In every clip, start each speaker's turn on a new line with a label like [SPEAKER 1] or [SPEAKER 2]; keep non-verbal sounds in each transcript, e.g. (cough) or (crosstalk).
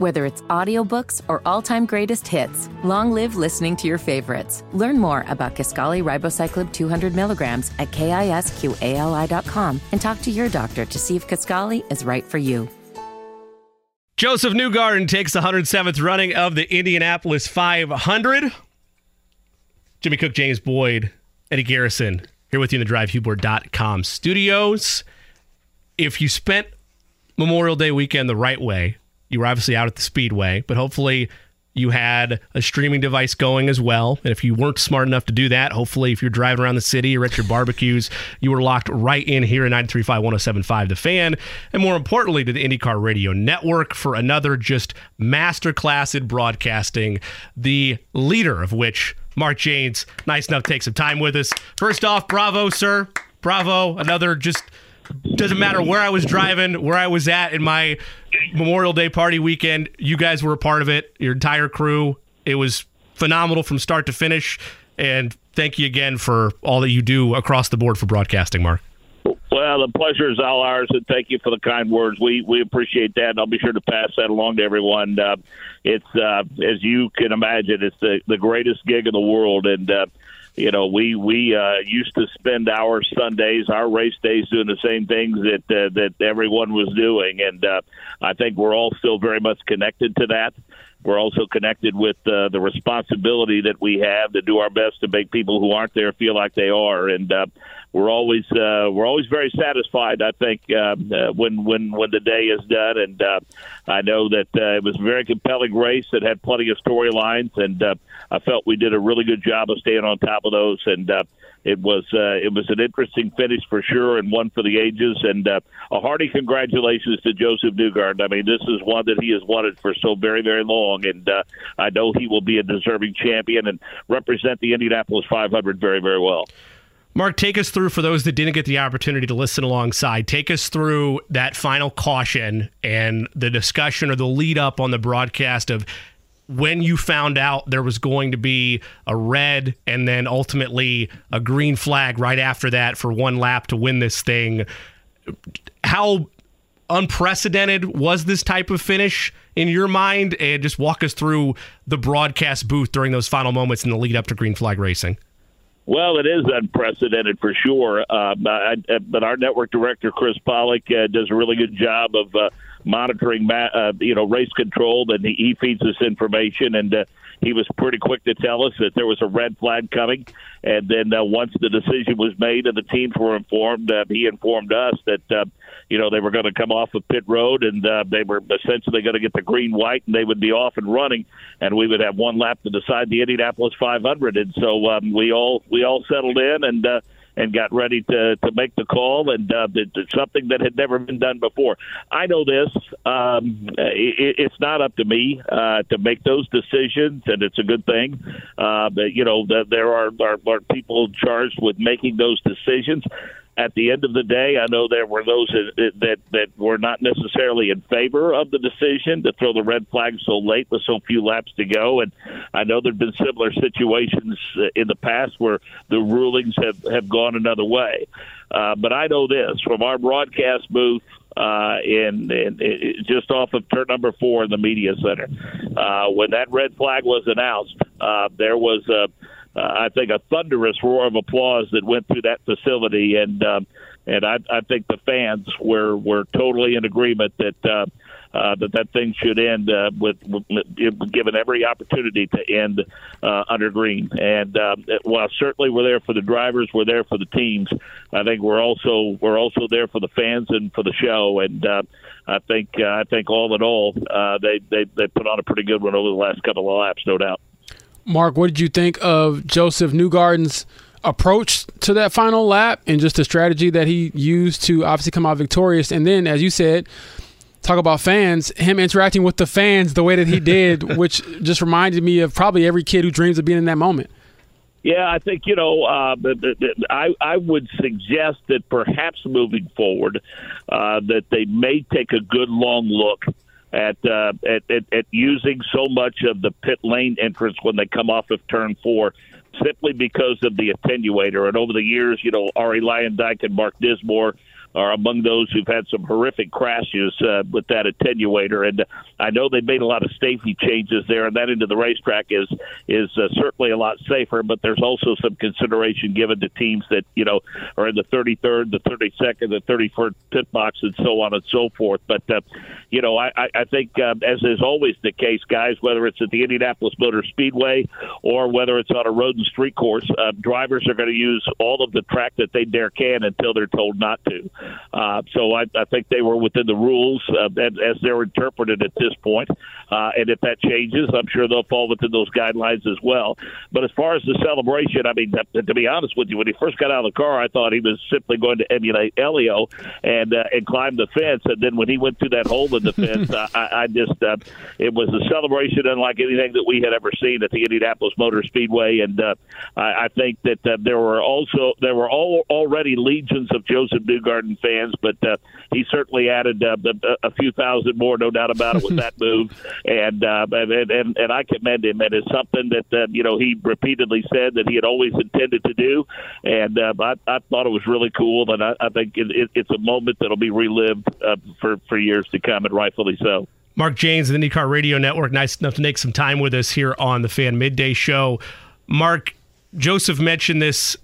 [SPEAKER 1] Whether it's audiobooks or all-time greatest hits, long live listening to your favorites. Learn more about Kisqali Ribociclib 200 milligrams at kisqali.com and talk to your doctor to see if Kaskali is right for you.
[SPEAKER 2] Josef Newgarden takes the 107th running of the Indianapolis 500. Jimmy Cook, James Boyd, Eddie Garrison here with you in the drivehubler.com studios. If you spent Memorial Day weekend the right way, you were obviously out at the Speedway, but hopefully you had a streaming device going as well. And if you weren't smart enough to do that, hopefully if you're driving around the city or at your barbecues, you were locked right in here at 93.5, 107.5 The Fan. And more importantly, to the IndyCar Radio Network for another just masterclass in broadcasting, the leader of which, Mark Jaynes, nice enough to take some time with us. First off, bravo, sir. Bravo. Another just doesn't matter where I was driving, where I was at in my Memorial Day party weekend. You guys were a part of it, your entire crew. It was phenomenal from start to finish. And thank you again for all that you do across the board for broadcasting, Mark.
[SPEAKER 3] Well, the pleasure is all ours, and thank you for the kind words. We we appreciate that, and I'll be sure to pass that along to everyone. Uh, it's uh, as you can imagine, it's the the greatest gig in the world, and uh, you know, we we uh, used to spend our Sundays, our race days, doing the same things that uh, that everyone was doing, and uh, I think we're all still very much connected to that. We're also connected with uh, the responsibility that we have to do our best to make people who aren't there feel like they are, and uh, we're always uh, we're always very satisfied. I think uh, uh, when when when the day is done, and uh, I know that uh, it was a very compelling race that had plenty of storylines, and uh, I felt we did a really good job of staying on top of those. And uh, it was uh, it was an interesting finish for sure, and one for the ages. And uh, a hearty congratulations to Josef Newgarden. I mean, this is one that he has wanted for so very very long, and uh, I know he will be a deserving champion and represent the Indianapolis 500 very very well.
[SPEAKER 2] Mark, take us through for those that didn't get the opportunity to listen alongside. Take us through that final caution and the discussion or the lead up on the broadcast of when you found out there was going to be a red and then ultimately a green flag right after that for one lap to win this thing. How unprecedented was this type of finish in your mind? And just walk us through the broadcast booth during those final moments in the lead up to green flag racing.
[SPEAKER 3] Well, it is unprecedented for sure. Uh, I, I, but our network director, Chris Pollock, uh, does a really good job of uh, monitoring, uh, you know, race control, and he, feeds us information. And uh, he was pretty quick to tell us that there was a red flag coming. And then uh, once the decision was made and the teams were informed, uh, he informed us that uh, you know they were going to come off of pit road and uh, they were essentially going to get the green white and they would be off and running, and we would have one lap to decide the Indianapolis 500. And so um, we all we all settled in and. Uh, and got ready to to make the call, and uh, it's something that had never been done before. I know this. Um, it, it's not up to me uh, to make those decisions, and it's a good thing. Uh, but you know, that there are, are are people charged with making those decisions at the end of the day, I know there were those that, that that were not necessarily in favor of the decision to throw the red flag so late with so few laps to go, and I know there've been similar situations in the past where the rulings have have gone another way. Uh, but I know this from our broadcast booth uh, in, in, in just off of turn number four in the media center. Uh, when that red flag was announced, uh, there was a uh, I think, a thunderous roar of applause that went through that facility, and um, and I, I think the fans were were totally in agreement that. Uh, uh, that that thing should end uh, with, with, given every opportunity to end uh, under green. And um, while certainly we're there for the drivers, we're there for the teams. I think we're also we're also there for the fans and for the show. And uh, I think uh, I think all in all, uh, they they they put on a pretty good one over the last couple of laps, no doubt.
[SPEAKER 4] Mark, what did you think of Josef Newgarden's approach to that final lap and just the strategy that he used to obviously come out victorious? And then, as you said, talk about fans, him interacting with the fans the way that he did, (laughs) which just reminded me of probably every kid who dreams of being in that moment.
[SPEAKER 3] Yeah, I think you know. Uh, I I would suggest that perhaps moving forward, uh, that they may take a good long look at, uh, at, at at using so much of the pit lane entrance when they come off of turn four, simply because of the attenuator. And over the years, you know, Arie Luyendyk and Mark Dismore are among those who've had some horrific crashes uh, with that attenuator. And I know they made a lot of safety changes there, and that into the racetrack is is uh, certainly a lot safer. But there's also some consideration given to teams that you know are in the 33rd, the 32nd, the 31st pit box, and so on and so forth. But uh, you know, I, I think uh, as is always the case, guys, whether it's at the Indianapolis Motor Speedway or whether it's on a road and street course, uh, drivers are going to use all of the track that they dare can until they're told not to. Uh, so I, I think they were within the rules uh, as they're interpreted at this point. Uh, and if that changes, I'm sure they'll fall within those guidelines as well. But as far as the celebration, I mean, to, to be honest with you, when he first got out of the car, I thought he was simply going to emulate Helio and uh, and climb the fence. And then when he went through that hole in the fence, (laughs) I, I just uh, it was a celebration unlike anything that we had ever seen at the Indianapolis Motor Speedway. And uh, I, I think that uh, there were also there were all, already legions of Josef Newgarden fans, but uh, he certainly added uh, a, a few thousand more, no doubt about it, with that (laughs) move. And, uh, and and and I commend him. And it's something that uh, you know he repeatedly said that he had always intended to do. And uh, I, I thought it was really cool, and I, I think it, it, it's a moment that'll be relived uh, for for years to come, and rightfully so.
[SPEAKER 2] Mark Jaynes, the IndyCar Radio Network, nice enough to make some time with us here on the Fan Midday Show. Mark, Josef mentioned this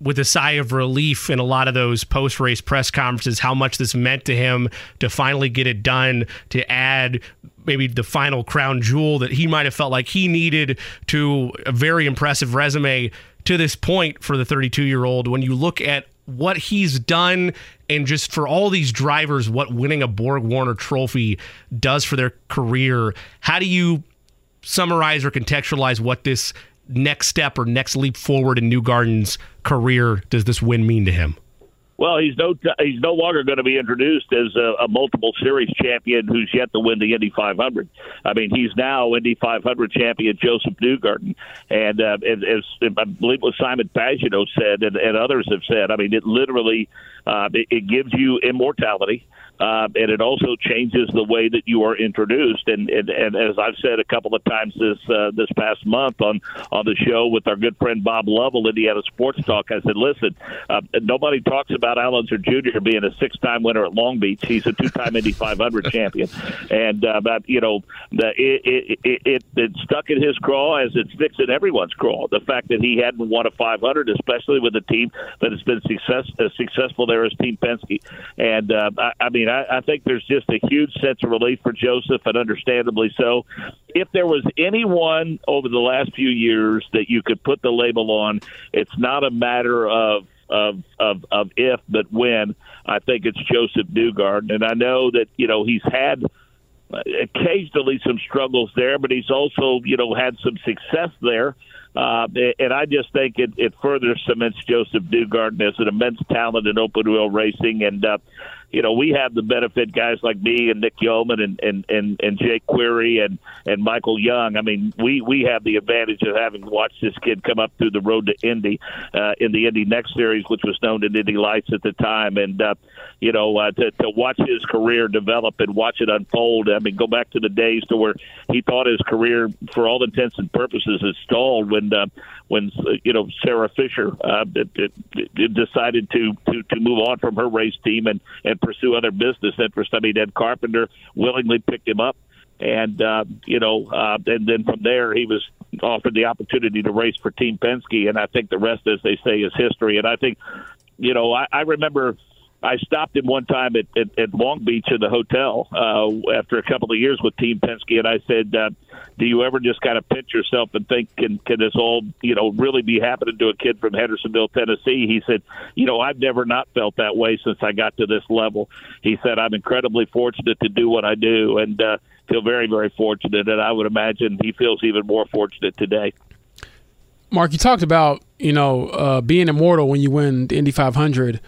[SPEAKER 2] with a sigh of relief in a lot of those post race press conferences how much this meant to him to finally get it done, to add maybe the final crown jewel that he might have felt like he needed to a very impressive resume to this point for the 32 year old. When you look at what he's done and just for all these drivers, what winning a Borg Warner trophy does for their career, how do you summarize or contextualize what this next step or next leap forward in Newgarden's career does this win mean to him?
[SPEAKER 3] Well, he's no he's no longer going to be introduced as a, a, multiple series champion who's yet to win the Indy 500. I mean, he's now Indy 500 champion Josef Newgarden, and uh, as, as I believe what Simon Pagenaud said, and, and others have said, I mean, it literally uh, it, it gives you immortality uh, and it also changes the way that you are introduced. And, and, and as I've said a couple of times this uh, this past month on on the show with our good friend Bob Lovell, Indiana Sports Talk, I said, listen, uh, nobody talks about Al Unser Jr. being a six time winner at Long Beach. He's a two time Indy 500 (laughs) champion, and uh, but you know the, it, it, it it stuck in his craw as it sticks in everyone's craw. The fact that he hadn't won a 500, especially with a team that has been success uh, successful there as Team Penske, and uh, I, I mean mean, I, I think there's just a huge sense of relief for Josef, and understandably so. If there was anyone over the last few years that you could put the label on, it's not a matter of of of of if but when. I think it's Josef Newgarden, and I know that you know he's had occasionally some struggles there, but he's also you know had some success there. Uh, and I just think it, it further cements Josef Newgarden as an immense talent in open wheel racing. And uh, you know, we have the benefit, guys like me and Nick Yeoman and and and, and Jake Query and and Michael Young. I mean, we we have the advantage of having watched this kid come up through the road to Indy uh, in the Indy Next Series, which was known as Indy Lights at the time, and uh, you know, uh, to to watch his career develop and watch it unfold. I mean, go back to the days to where he thought his career, for all intents and purposes, had stalled when uh, when you know Sarah Fisher uh, it, it, it decided to, to to move on from her race team and and pursue other business interests. I mean, Ed Carpenter willingly picked him up, and uh, you know, uh, and then from there he was offered the opportunity to race for Team Penske, and I think the rest, as they say, is history. And I think, you know, I, I remember I stopped him one time at, at, at Long Beach in the hotel uh, after a couple of years with Team Penske, and I said, uh, "Do you ever just kind of pinch yourself and think, can can this all you know really be happening to a kid from Hendersonville, Tennessee?" He said, "You know, I've never not felt that way since I got to this level." He said, "I'm incredibly fortunate to do what I do, and uh, feel very very fortunate, and I would imagine he feels even more fortunate today."
[SPEAKER 4] Mark, you talked about you know uh, being immortal when you win the Indy 500.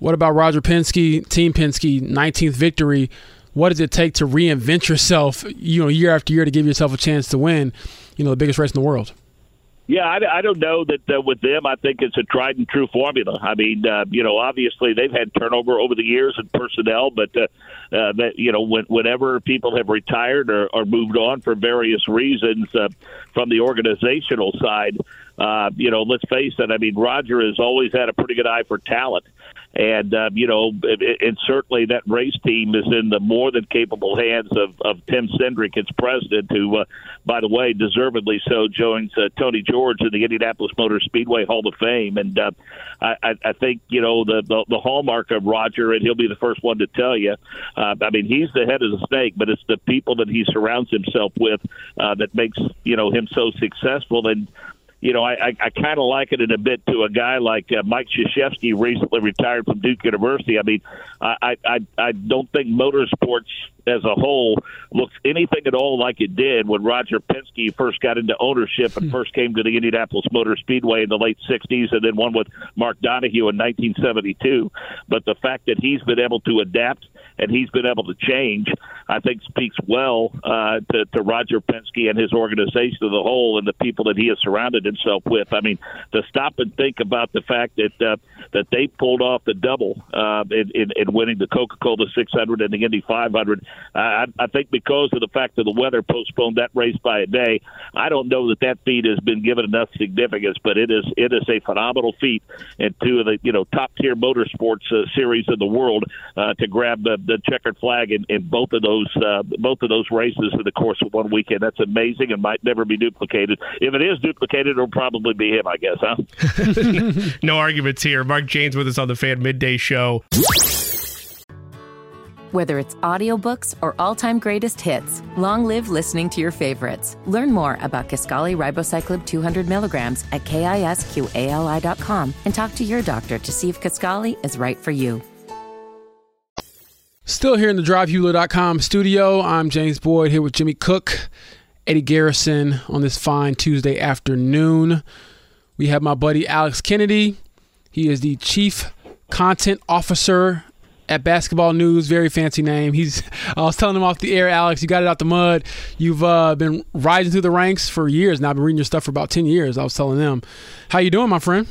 [SPEAKER 4] What about Roger Penske, Team Penske, 19th victory? What does it take to reinvent yourself, you know, year after year to give yourself a chance to win, you know, the biggest race in the world?
[SPEAKER 3] Yeah, I, I don't know that uh, with them. I think it's a tried and true formula. I mean, uh, you know, obviously they've had turnover over the years in personnel, but uh, uh, that you know, when, whenever people have retired or, or moved on for various reasons uh, from the organizational side, uh, you know, let's face it. I mean, Roger has always had a pretty good eye for talent. And, uh, you know, and certainly that race team is in the more than capable hands of, of Tim Cindric, its president, who, uh, by the way, deservedly so, joins uh, Tony George in the Indianapolis Motor Speedway Hall of Fame. And uh, I, I think, you know, the, the, the hallmark of Roger, and he'll be the first one to tell you, uh, I mean, he's the head of the snake, but it's the people that he surrounds himself with uh, that makes, you know, him so successful. And, you know, I, I, I kind of liken it in a bit to a guy like uh, Mike Krzyzewski, recently retired from Duke University. I mean, I, I, I don't think motorsports as a whole looks anything at all like it did when Roger Penske first got into ownership and hmm. first came to the Indianapolis Motor Speedway in the late 60s and then won with Mark Donohue in 1972. But the fact that he's been able to adapt and he's been able to change, I think speaks well uh, to, to Roger Penske and his organization as a whole and the people that he has surrounded himself with. I mean, to stop and think about the fact that uh, that they pulled off the double uh, in, in, in winning the Coca-Cola 600 and the Indy 500 I, I think because of the fact that the weather postponed that race by a day, I don't know that that feat has been given enough significance. But it is it is a phenomenal feat and two of the you know top tier motorsports uh, series in the world uh, to grab the, the checkered flag in, in both of those uh, both of those races in the course of one weekend. That's amazing and might never be duplicated. If it is duplicated, it'll probably be him, I guess. Huh? (laughs)
[SPEAKER 2] no arguments here. Mark Jaynes with us on the Fan Midday Show.
[SPEAKER 1] Whether it's audiobooks or all-time greatest hits, long live listening to your favorites. Learn more about Kisqali Ribociclib 200 milligrams at kisqali.com and talk to your doctor to see if Kisqali is right for you.
[SPEAKER 4] Still here in the DriveHubler.com studio, I'm James Boyd here with Jimmy Cook, Eddie Garrison on this fine Tuesday afternoon. We have my buddy Alex Kennedy. He is the Chief Content Officer at Basketball News. Very fancy name. He's. I was telling him off the air, Alex. You got it out the mud. You've uh, been rising through the ranks for years now. I've been reading your stuff for about ten years. I was telling them. How you doing, my friend?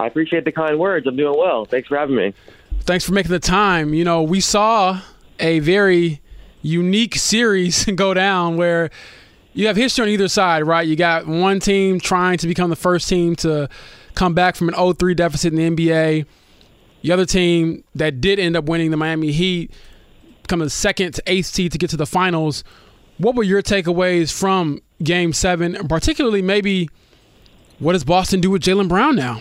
[SPEAKER 5] I appreciate the kind words. I'm doing well. Thanks for having me.
[SPEAKER 4] Thanks for making the time. You know, we saw a very unique series (laughs) go down where you have history on either side, right? You got one team trying to become the first team to come back from an 0-3 deficit in the NBA the other team that did end up winning the Miami Heat, coming second to eighth seed to get to the finals. What were your takeaways from Game Seven, and particularly maybe what does Boston do with Jaylen Brown now?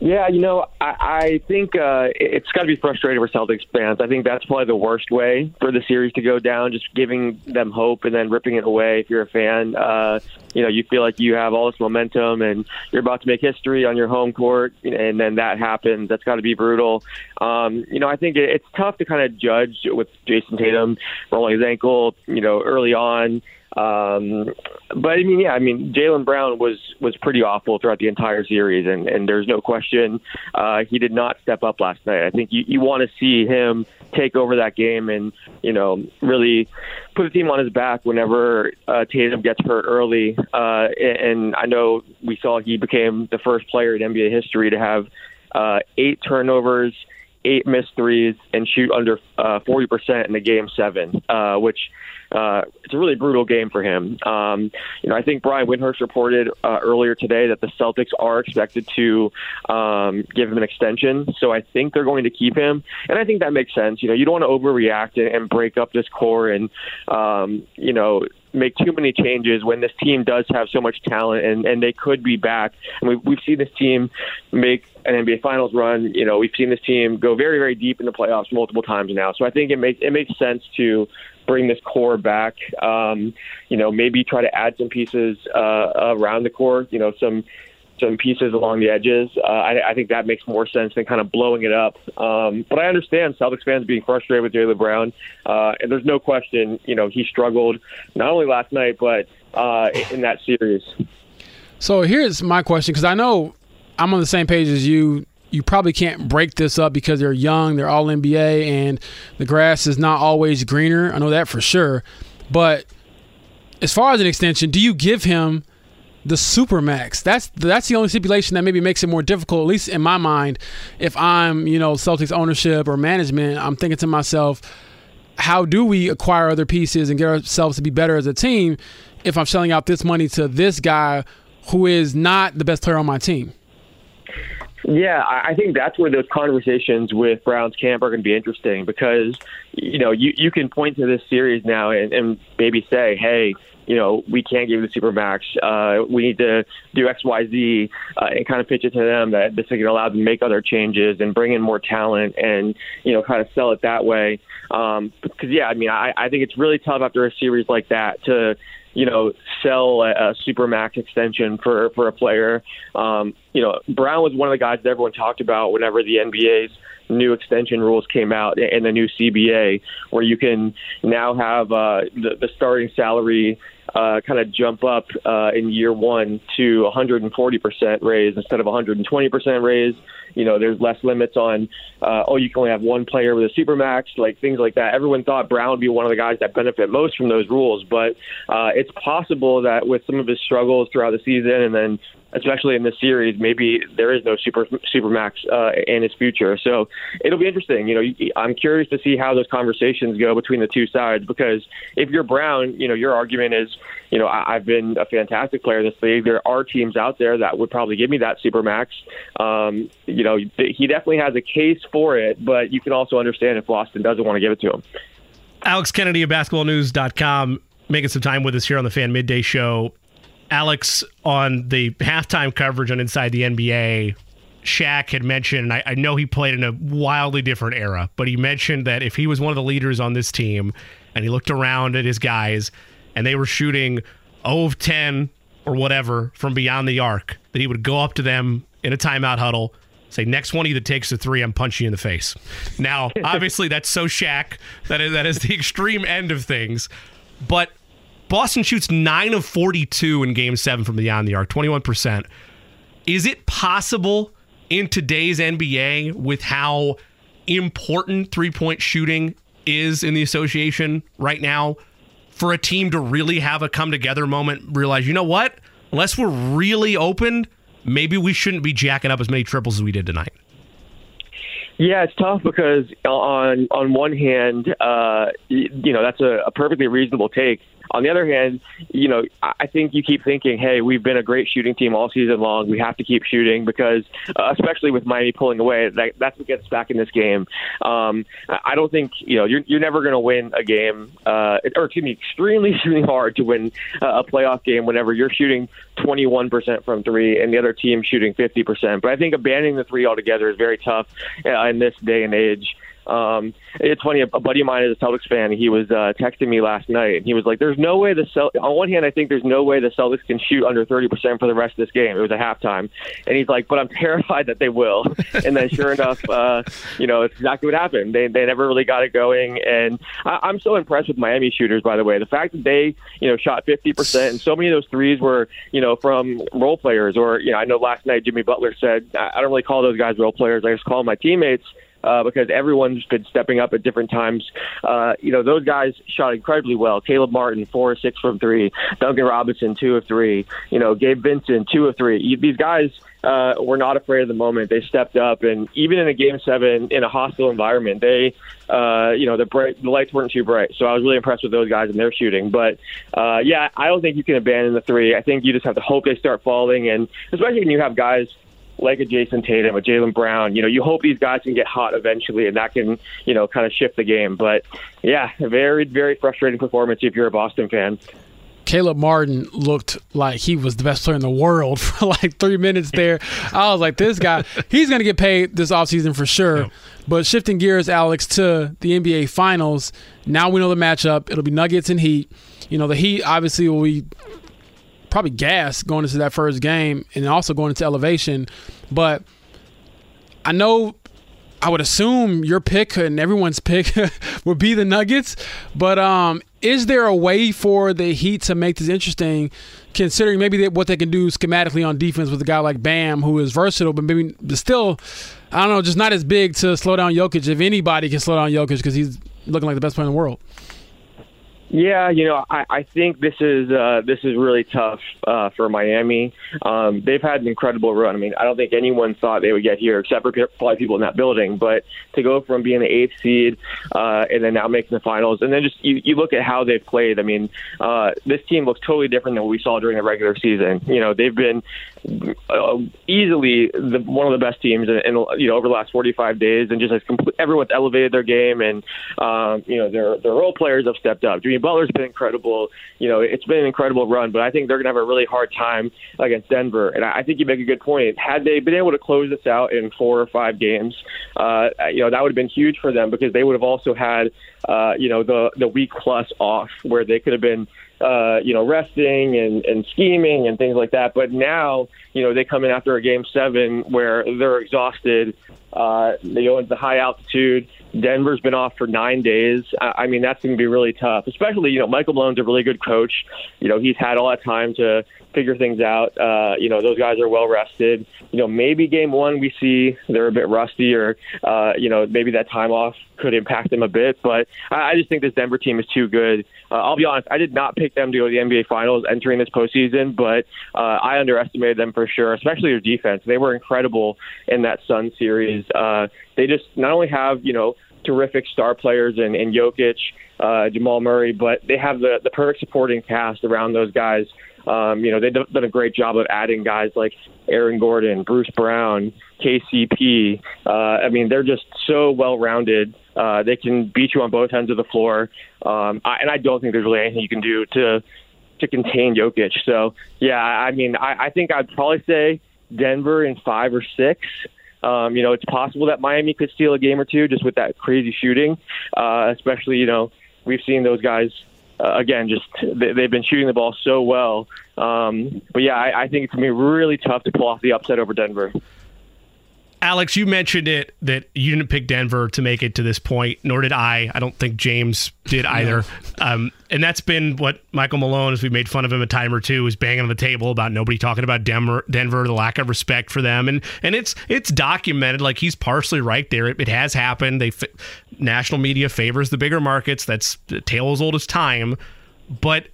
[SPEAKER 5] Yeah, you know, I, I think uh, it's got to be frustrating for Celtics fans. I think that's probably the worst way for the series to go down, just giving them hope and then ripping it away. If you're a fan, uh, you know, you feel like you have all this momentum and you're about to make history on your home court, and then that happens. That's got to be brutal. Um, you know, I think it, it's tough to kind of judge with Jayson Tatum rolling his ankle, you know, early on. Um, but I mean, yeah, I mean, Jaylen Brown was was pretty awful throughout the entire series, and and there's no question uh, he did not step up last night. I think you you want to see him take over that game and you know really put the team on his back whenever uh, Tatum gets hurt early. Uh, and I know we saw he became the first player in NBA history to have uh, eight turnovers eight missed threes and shoot under uh, 40% in the game seven, uh, which uh, it's a really brutal game for him. Um, you know, I think Brian Windhorst reported uh, earlier today that the Celtics are expected to um, give him an extension, so I think they're going to keep him, and I think that makes sense. You know, you don't want to overreact and, and break up this core and um, you know make too many changes when this team does have so much talent and, and they could be back. And we've, we've seen this team make an NBA Finals run. You know, we've seen this team go very, very deep in the playoffs multiple times now. So I think it makes it makes sense to bring this core back. Um, you know, maybe try to add some pieces uh, around the core. You know, some some pieces along the edges. Uh, I, I think that makes more sense than kind of blowing it up. Um, but I understand Celtics fans being frustrated with Jaylen Brown, uh, and there's no question. You know, he struggled not only last night but uh, in that series.
[SPEAKER 4] So here's my question because I know I'm on the same page as you. You probably can't break this up because they're young, they're all NBA, and the grass is not always greener. I know that for sure. But as far as an extension, do you give him the supermax. That's that's the only stipulation that maybe makes it more difficult, at least in my mind. If I'm, you know, Celtics ownership or management, I'm thinking to myself, how do we acquire other pieces and get ourselves to be better as a team if I'm selling out this money to this guy who is not the best player on my team?
[SPEAKER 5] Yeah, I think that's where those conversations with Brown's camp are going to be interesting because, you know, you, you can point to this series now and, and maybe say, hey, you know, we can't give the supermax. Uh, we need to do X, Y, Z, uh, and kind of pitch it to them that this is going to allow them to make other changes and bring in more talent and you know kind of sell it that way. Um, because yeah, I mean, I, I think it's really tough after a series like that to you know, sell a, a super max extension for for a player. Um, you know, Brown was one of the guys that everyone talked about whenever the NBA's new extension rules came out and the new CBA, where you can now have uh, the, the starting salary uh, kind of jump up uh, in year one to 140% raise instead of 120% raise. You know, there's less limits on, uh, oh, you can only have one player with a super max, like things like that. Everyone thought Brown would be one of the guys that benefit most from those rules, but uh, it's possible that with some of his struggles throughout the season and then especially in this series, maybe there is no super supermax uh, in his future. So it'll be interesting. You know, I'm curious to see how those conversations go between the two sides because if you're Brown, you know, your argument is, you know, I, have been a fantastic player this league. There are teams out there that would probably give me that supermax. Um, you know, he definitely has a case for it, but you can also understand if Boston doesn't want to give it to him.
[SPEAKER 2] Alex Kennedy of basketballnews.com making some time with us here on the Fan Midday Show. Alex, on the halftime coverage on Inside the NBA, Shaq had mentioned, and I, I, know he played in a wildly different era, but he mentioned that if he was one of the leaders on this team and he looked around at his guys and they were shooting 0 of 10 or whatever from beyond the arc, that he would go up to them in a timeout huddle, say, next one that takes a three, I'm punching you in the face. Now, obviously, that's so Shaq. That is, that is the (laughs) extreme end of things. But Boston shoots 9 of 42 in game 7 from beyond the arc, 21%. Is it possible in today's NBA with how important three-point shooting is in the association right now for a team to really have a come together moment, realize, you know what? Unless we're really open, maybe we shouldn't be jacking up as many triples as we did tonight.
[SPEAKER 5] Yeah, it's tough because on on one hand, uh, you know that's a, a perfectly reasonable take. On the other hand, you know, I think you keep thinking, hey, we've been a great shooting team all season long. We have to keep shooting because, uh, especially with Miami pulling away, that, that's what gets back in this game. Um, I don't think, you know, you're, you're never going to win a game, uh, or excuse me, extremely, (laughs) extremely hard to win a playoff game whenever you're shooting 21% from three and the other team shooting 50%. But I think abandoning the three altogether is very tough uh, in this day and age. Um, it's funny. A buddy of mine is a Celtics fan. He was uh, texting me last night, and he was like, "There's no way the Cel- on one hand, I think there's no way the Celtics can shoot under 30 percent for the rest of this game. It was a halftime, and he's like, but I'm terrified that they will. (laughs) and then, sure enough, uh, you know, it's exactly what happened. They they never really got it going, and I, I'm so impressed with Miami shooters. By the way, the fact that they you know shot 50 percent, and so many of those threes were you know from role players, or you know, I know last night Jimmy Butler said, I don't really call those guys role players. I just call my teammates uh, because everyone's been stepping up at different times. Uh, you know, those guys shot incredibly well. Caleb Martin, four or six from three. Duncan Robinson, two of three. You know, Gabe Vincent, two of three. These guys uh, were not afraid of the moment. They stepped up, and even in a game seven in a hostile environment, they, uh, you know, the bright, the lights weren't too bright. So I was really impressed with those guys and their shooting. But uh, yeah, I don't think you can abandon the three. I think you just have to hope they start falling, and especially when you have guys like a Jayson Tatum, a Jaylen Brown. You know, you hope these guys can get hot eventually, and that can, you know, kind of shift the game. But yeah, very, very frustrating performance if you're a Boston fan.
[SPEAKER 4] Caleb Martin looked like he was the best player in the world (laughs) for like three minutes there. I was like, this guy, he's going to get paid this offseason for sure. Yep. But shifting gears, Alex, to the NBA Finals, now we know the matchup. It'll be Nuggets and Heat. You know, the Heat obviously will be probably gas going into that first game and also going into elevation. But I know I would assume your pick and everyone's (laughs) pick (laughs) would be the Nuggets. But um, is there a way for the Heat to make this interesting, considering maybe what they can do schematically on defense with a guy like Bam, who is versatile, but maybe still, I don't know, just not as big to slow down Jokic. If anybody can slow down Jokic because he's looking like the best player in the world.
[SPEAKER 5] Yeah, you know, I, I think this is uh, this is really tough uh, for Miami. Um, they've had an incredible run. I mean, I don't think anyone thought they would get here, except for probably people in that building. But to go from being the eighth seed uh, and then now making the finals, and then just you, you look at how they've played. I mean, uh, this team looks totally different than what we saw during the regular season. You know, they've been uh, easily the, one of the best teams in, in you know over the last 45 days, and just as complete, everyone's elevated their game, and um, you know their their role players have stepped up. Jimmy Butler's been incredible. You know, it's been an incredible run, but I think they're going to have a really hard time against Denver. And I think you make a good point. Had they been able to close this out in four or five games, uh, you know, that would have been huge for them because they would have also had, uh, you know, the the week plus off where they could have been uh, you know, resting and, and scheming and things like that. But now, you know, they come in after a game seven where they're exhausted. Uh, they go into the high altitude. Denver's been off for nine days. I, I mean, that's going to be really tough, especially, you know, Michael Malone's a really good coach. You know, he's had all that time to figure things out. Uh, you know, those guys are well rested. You know, maybe game one we see they're a bit rusty or, uh, you know, maybe that time off could impact them a bit. But I, I just think this Denver team is too good. Uh, I'll be honest, I did not pick them to go to the NBA Finals entering this postseason, but uh, I underestimated them for sure, especially their defense. They were incredible in that Sun series. Uh, they just not only have, you know, terrific star players in, in Jokic, uh, Jamal Murray, but they have the, the perfect supporting cast around those guys um, you know, they've done a great job of adding guys like Aaron Gordon, Bruce Brown, KCP. Uh, I mean, they're just so well rounded. Uh, they can beat you on both ends of the floor, um, I, and I don't think there's really anything you can do to to contain Jokic. So, yeah, I mean, I, I think I'd probably say Denver in five or six. Um, you know, it's possible that Miami could steal a game or two just with that crazy shooting, uh, especially you know we've seen those guys uh, again, just they, they've been shooting the ball so well. Um, but yeah, I, I think it's going to be really tough to pull off the upset over Denver.
[SPEAKER 2] Alex, you mentioned it that you didn't pick Denver to make it to this point, nor did I. I don't think James did either. No. Um, and that's been what Michael Malone, as we made fun of him a time or two, is banging on the table about nobody talking about Denver, Denver, the lack of respect for them, and and it's it's documented. Like he's partially right there. It, it has happened. They national media favors the bigger markets. That's the tale as old as time. But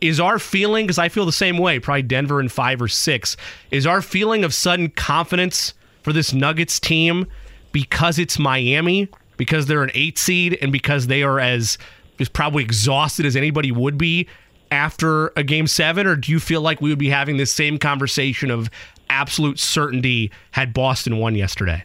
[SPEAKER 2] is our feeling because I feel the same way. Probably Denver in five or six. Is our feeling of sudden confidence? For this Nuggets team because it's Miami, because they're an eight seed, and because they are as just probably exhausted as anybody would be after a game seven? Or do you feel like we would be having this same conversation of absolute certainty had Boston won yesterday?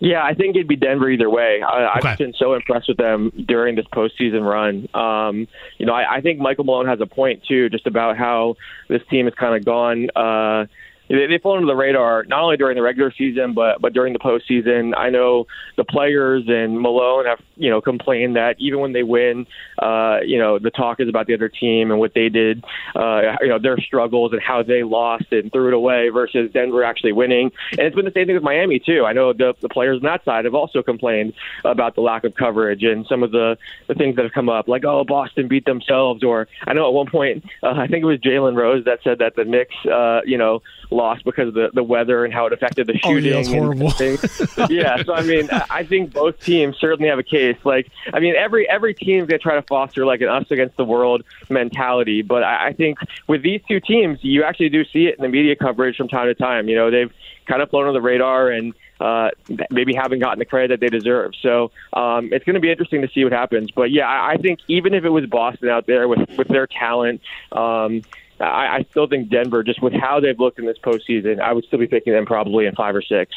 [SPEAKER 5] Yeah, I think it'd be Denver either way. I, okay. I've been so impressed with them during this postseason run. Um, you know, I, I think Michael Malone has a point too, just about how this team has kind of gone. Uh, they, they fall under the radar not only during the regular season but but during the postseason. I know the players and Malone have you know complained that even when they win, uh, you know the talk is about the other team and what they did, uh, you know their struggles and how they lost and threw it away versus Denver actually winning. And it's been the same thing with Miami too. I know the the players on that side have also complained about the lack of coverage and some of the the things that have come up, like oh Boston beat themselves, or I know at one point uh, I think it was Jalen Rose that said that the Knicks, uh, you know lost because of the, the weather and how it affected the shooting.
[SPEAKER 4] Oh, yeah, horrible. (laughs) (laughs)
[SPEAKER 5] yeah, so I mean, I think both teams certainly have a case. Like, I mean, every every team's gonna try to foster like an us against the world mentality, but I, I think with these two teams, you actually do see it in the media coverage from time to time. You know, they've kind of flown on the radar and uh, maybe haven't gotten the credit that they deserve. So um, it's going to be interesting to see what happens. But yeah, I, I think even if it was Boston out there with with their talent, um, I, I still think Denver, just with how they've looked in this postseason, I would still be picking them probably in five or six.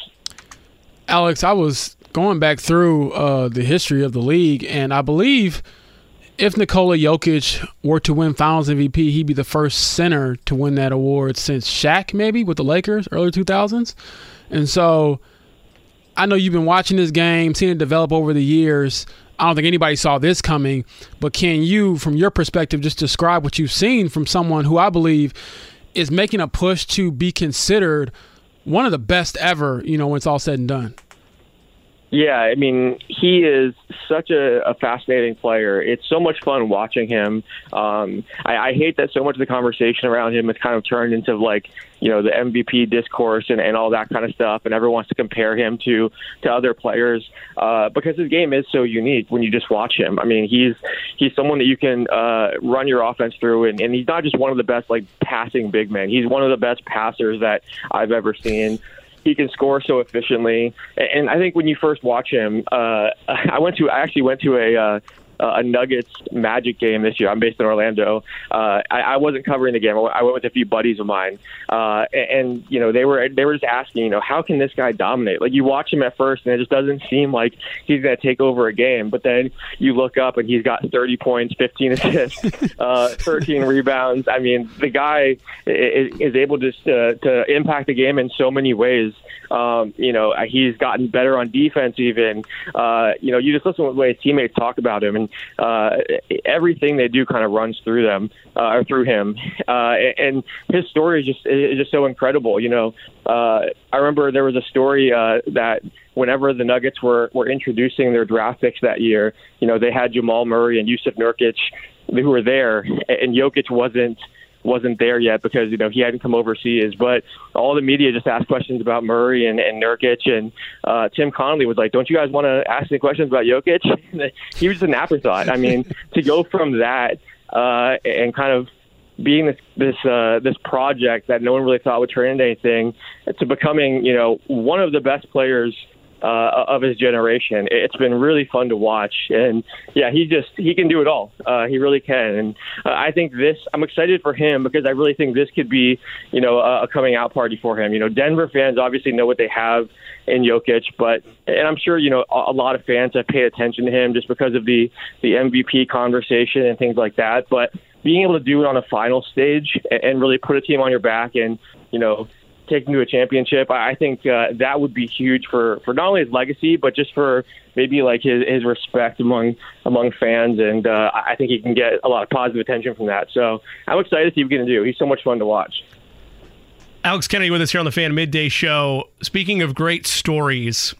[SPEAKER 4] Alex, I was going back through uh, the history of the league, and I believe if Nikola Jokic were to win Finals MVP, he'd be the first center to win that award since Shaq, maybe with the Lakers, early 2000s. And so I know you've been watching this game, seeing it develop over the years. I don't think anybody saw this coming, but can you, from your perspective, just describe what you've seen from someone who I believe is making a push to be considered one of the best ever, you know, when it's all said and done?
[SPEAKER 5] Yeah, I mean, he is such a, a fascinating player. It's so much fun watching him. Um, I, I hate that so much of the conversation around him has kind of turned into like, you know, the MVP discourse and, and all that kind of stuff, and everyone wants to compare him to to other players uh, because his game is so unique when you just watch him. I mean, he's he's someone that you can uh, run your offense through, and, and he's not just one of the best like passing big men. He's one of the best passers that I've ever seen he can score so efficiently. And I think when you first watch him, uh, (laughs) I went to I actually went to a uh, a Nuggets Magic game this year. I'm based in Orlando. Uh, I, I wasn't covering the game. I went with a few buddies of mine, uh, and, and you know they were they were just asking, you know, how can this guy dominate? Like you watch him at first, and it just doesn't seem like he's going to take over a game. But then you look up, and he's got 30 points, 15 assists, (laughs) uh, 13 rebounds. I mean, the guy is, is able to uh, to impact the game in so many ways. Um, you know, he's gotten better on defense. Even uh, you know, you just listen to the way his teammates talk about him, and uh, everything they do kind of runs through them uh, or through him. Uh, and his story is just is just so incredible. You know, uh, I remember there was a story uh, that whenever the Nuggets were were introducing their draft picks that year, you know, they had Jamal Murray and Jusuf Nurkic who were there, and Jokic wasn't wasn't there yet because you know he hadn't come overseas. But all the media just asked questions about Murray and, and Nurkic, and uh, Tim Connelly was like, "Don't you guys want to ask any questions about Jokic?" (laughs) he was just an afterthought. I mean, to go from that uh, and kind of being this this uh, this project that no one really thought would turn into anything to becoming you know one of the best players uh, of his generation. It's been really fun to watch, and yeah, he just he can do it all. Uh, he really can, and uh, I think this. I'm excited for him because I really think this could be, you know, a, a coming out party for him. You know, Denver fans obviously know what they have in Jokic, but and I'm sure you know a, a lot of fans have paid attention to him just because of the the MVP conversation and things like that. But being able to do it on a final stage and, and really put a team on your back and you know taking to a championship. I think uh, that would be huge for, for not only his legacy, but just for maybe like his, his respect among among fans. And uh, I think he can get a lot of positive attention from that. So I'm excited to see what he's going to do. He's so much fun to watch.
[SPEAKER 2] Alex Kennedy with us here on the Fan Midday Show. Speaking of great stories,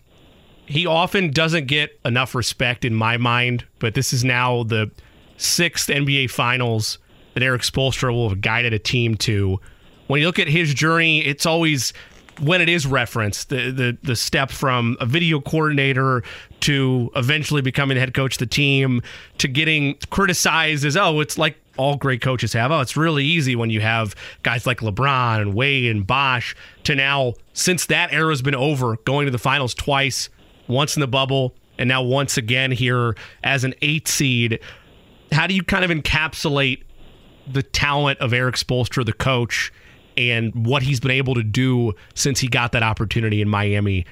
[SPEAKER 2] he often doesn't get enough respect in my mind, but this is now the sixth NBA Finals that Erik Spoelstra will have guided a team to when you look at his journey, it's always when it is referenced the, the the step from a video coordinator to eventually becoming the head coach of the team to getting criticized as oh it's like all great coaches have. Oh it's really easy when you have guys like LeBron and Wade and Bosh to now since that era's been over going to the finals twice once in the bubble and now once again here as an 8 seed. How do you kind of encapsulate the talent of Erik Spoelstra the coach and what he's been able to do since he got that opportunity in Miami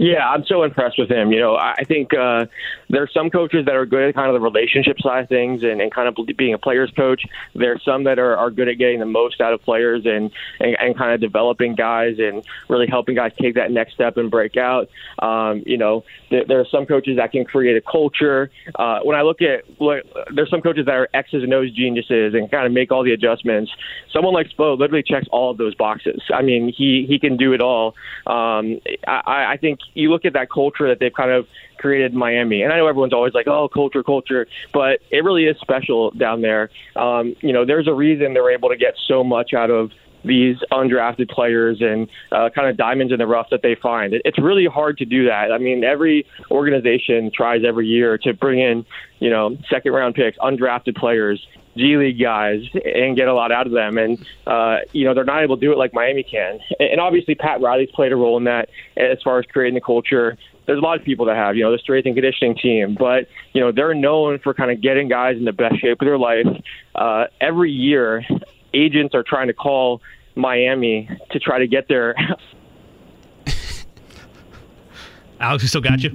[SPEAKER 5] yeah, I'm so impressed with him. You know, I think uh, there are some coaches that are good at kind of the relationship side of things and, and kind of being a player's coach. There are some that are, are good at getting the most out of players and, and, and kind of developing guys and really helping guys take that next step and break out. Um, you know, there, there are some coaches that can create a culture. Uh, when I look at, look, there's some coaches that are X's and O's geniuses and kind of make all the adjustments. Someone like Spo literally checks all of those boxes. I mean, he, he can do it all. Um, I, I think you look at that culture that they've kind of created Miami, and I know everyone's always like, "Oh, culture, culture," but it really is special down there. Um, you know, there's a reason they're able to get so much out of these undrafted players and uh, kind of diamonds in the rough that they find. It, it's really hard to do that. I mean, every organization tries every year to bring in, you know, second round picks, undrafted players, G League guys, and get a lot out of them. And uh, you know, they're not able to do it like Miami can. And obviously, Pat Riley's played a role in that as far as creating the culture. There's a lot of people that have, you know, the strength and conditioning team, but you know, they're known for kind of getting guys in the best shape of their life. Uh, every year, agents are trying to call Miami to try to get there. (laughs)
[SPEAKER 2] Alex, we still got you.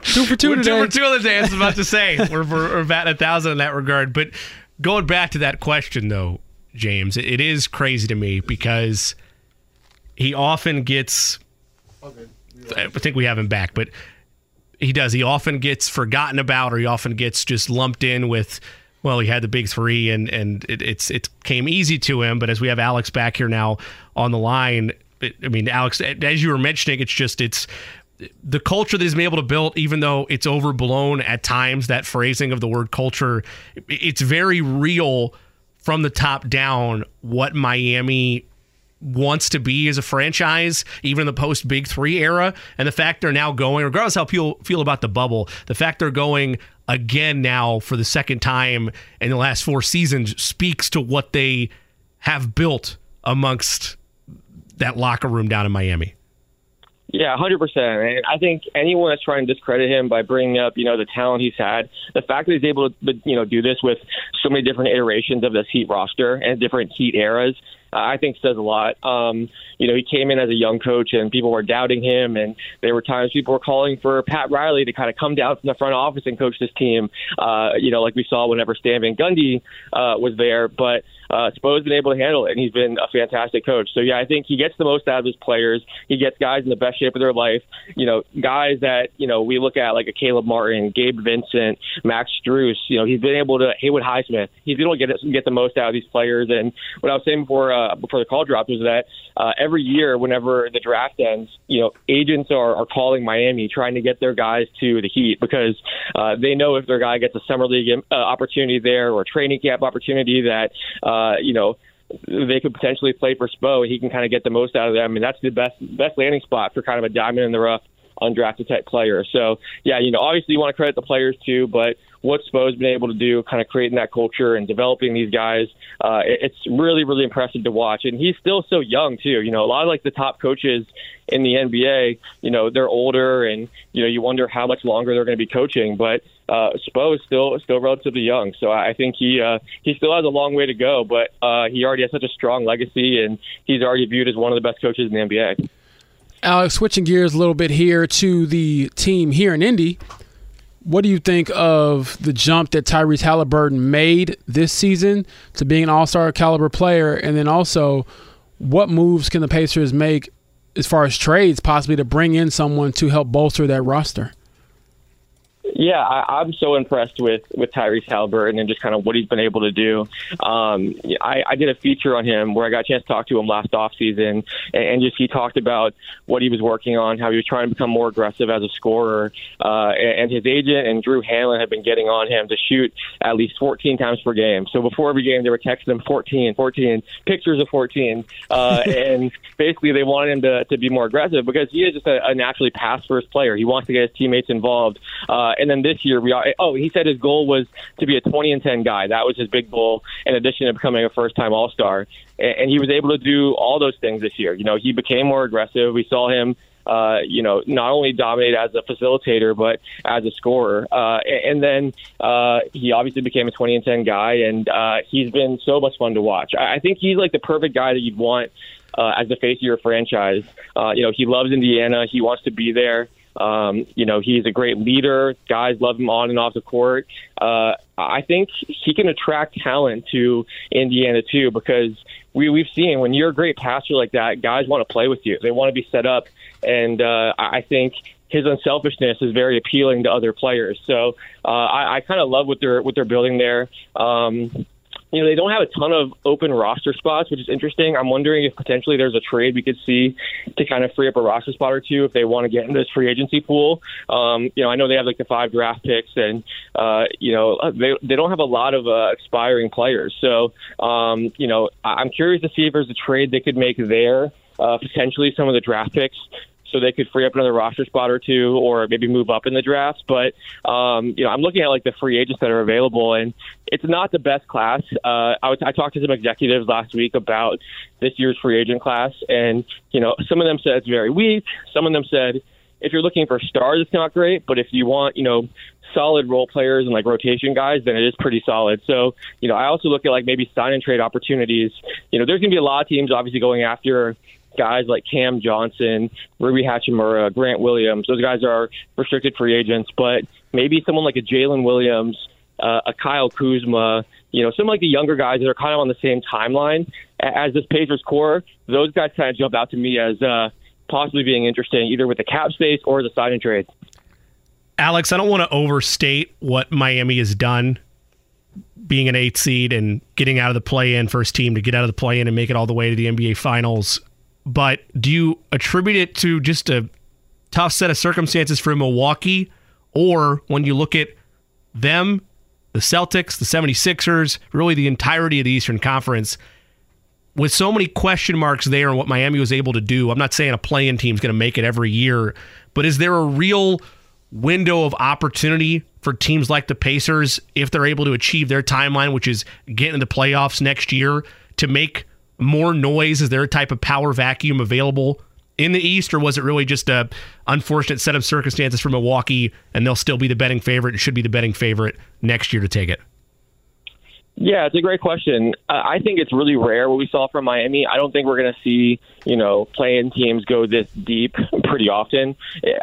[SPEAKER 4] two for 2
[SPEAKER 2] we're
[SPEAKER 4] today.
[SPEAKER 2] Two for two on the day. I was about to say (laughs) we're, we're, we're batting a thousand in that regard. But going back to that question, though, James, it, it is crazy to me because he often gets. I think we have him back, but he does. He often gets forgotten about, or he often gets just lumped in with. Well, he had the big three, and and it, it's it came easy to him. But as we have Alex back here now on the line, I mean, Alex, as you were mentioning, it's just it's the culture that he's been able to build, even though it's overblown at times, that phrasing of the word culture, it's very real from the top down what Miami wants to be as a franchise, even in the post Big Three era. And the fact they're now going, regardless how people feel about the bubble, the fact they're going again now for the second time in the last four seasons speaks to what they have built amongst that locker room down in Miami.
[SPEAKER 5] Yeah, hundred percent. And I think anyone that's trying to discredit him by bringing up, you know, the talent he's had, the fact that he's able to, you know, do this with so many different iterations of this Heat roster and different Heat eras, I think says a lot. Um, you know, he came in as a young coach and people were doubting him, and there were times people were calling for Pat Riley to kind of come down from the front office and coach this team. Uh, you know, like we saw whenever Stan Van Gundy uh, was there, but uh, Spo's been able to handle it, and he's been a fantastic coach. So yeah, I think he gets the most out of his players. He gets guys in the best shape of their life. You know, guys that you know we look at like a Caleb Martin, Gabe Vincent, Max Strus. You know, he's been able to Haywood Highsmith. He's been able to get get the most out of these players. And what I was saying before uh, before the call dropped was that uh, every year, whenever the draft ends, you know, agents are, are calling Miami trying to get their guys to the Heat because uh, they know if their guy gets a summer league uh, opportunity there or training camp opportunity that uh, you know they could potentially play for Spo he can kind of get the most out of them. I mean, that's the best best landing spot for kind of a diamond in the rough undrafted type player. So yeah, you know, obviously you want to credit the players too, but what Spo's been able to do, kind of creating that culture and developing these guys, uh, it's really, really impressive to watch. And he's still so young too. You know, a lot of like the top coaches in the NBA, you know, they're older, and you know, you wonder how much longer they're going to be coaching. But uh, Spo is still still relatively young, so I think he uh, he still has a long way to go. But uh, he already has such a strong legacy, and he's already viewed as one of the best coaches in the NBA.
[SPEAKER 4] Alex, switching gears a little bit here to the team here in Indy. What do you think of the jump that Tyrese Haliburton made this season to being an All Star caliber player, and then also what moves can the Pacers make as far as trades, possibly to bring in someone to help bolster that roster?
[SPEAKER 5] Yeah, I, I'm so impressed with with Tyrese Haliburton and just kind of what he's been able to do. Um, I, I did a feature on him where I got a chance to talk to him last off season, and, and just he talked about what he was working on, how he was trying to become more aggressive as a scorer, uh, and, and his agent and Drew Hanlen had been getting on him to shoot at least 14 times per game. So before every game, they were texting him 14, 14 pictures of 14, uh, (laughs) and basically they wanted him to to be more aggressive because he is just a, a naturally pass first player. He wants to get his teammates involved. Uh, and then this year we are. Oh, he said his goal was to be a 20 and 10 guy. That was his big goal. In addition to becoming a first time All Star, and he was able to do all those things this year. You know, he became more aggressive. We saw him. Uh, you know, not only dominate as a facilitator, but as a scorer. Uh, and then uh, he obviously became a 20 and 10 guy, and uh, he's been so much fun to watch. I think he's like the perfect guy that you'd want uh, as the face of your franchise. Uh, you know, he loves Indiana. He wants to be there. Um, you know, he's a great leader. Guys love him on and off the court. Uh, I think he can attract talent to Indiana too, because we we've seen when you're a great passer like that, guys want to play with you. They want to be set up, and uh, I think his unselfishness is very appealing to other players. So uh, I, I kind of love what they're what they're building there. Um, you know, they don't have a ton of open roster spots, which is interesting. I'm wondering if potentially there's a trade we could see to kind of free up a roster spot or two if they want to get into this free agency pool. Um, you know, I know they have like the five draft picks, and uh, you know they they don't have a lot of uh, expiring players. So, um, you know, I'm curious to see if there's a trade they could make there. Uh, potentially some of the draft picks so they could free up another roster spot or two, or maybe move up in the drafts. But um, you know, I'm looking at like the free agents that are available, and it's not the best class. Uh, I, was, I talked to some executives last week about this year's free agent class, and you know, some of them said it's very weak. Some of them said if you're looking for stars, it's not great. But if you want, you know, solid role players and like rotation guys, then it is pretty solid. So, you know, I also look at like maybe sign and trade opportunities. You know, there's going to be a lot of teams obviously going after guys like Cam Johnson, Rui Hachimura, Grant Williams. Those guys are restricted free agents, but maybe someone like a Jalen Williams, uh, a Kyle Kuzma, you know, some like the younger guys that are kind of on the same timeline as this Pacers core. Those guys kind of jump out to me as uh, possibly being interesting, either with the cap space or the sign and trade.
[SPEAKER 2] Alex, I don't want to overstate what Miami has done being an eight seed and getting out of the play in first team to get out of the play in and make it all the way to the NBA finals but do you attribute it to just a tough set of circumstances for Milwaukee? Or when you look at them, the Celtics, the 76ers, really the entirety of the Eastern Conference, with so many question marks there and what Miami was able to do, I'm not saying a playing team is going to make it every year, but is there a real window of opportunity for teams like the Pacers if they're able to achieve their timeline, which is getting into the playoffs next year, to make more noise? Is there a type of power vacuum available in the East, or was it really just a unfortunate set of circumstances for Milwaukee, and they'll still be the betting favorite and should be the betting favorite next year to take it?
[SPEAKER 5] Yeah, it's a great question. I think it's really rare what we saw from Miami. I don't think we're going to see, you know, playing teams go this deep (laughs) pretty often.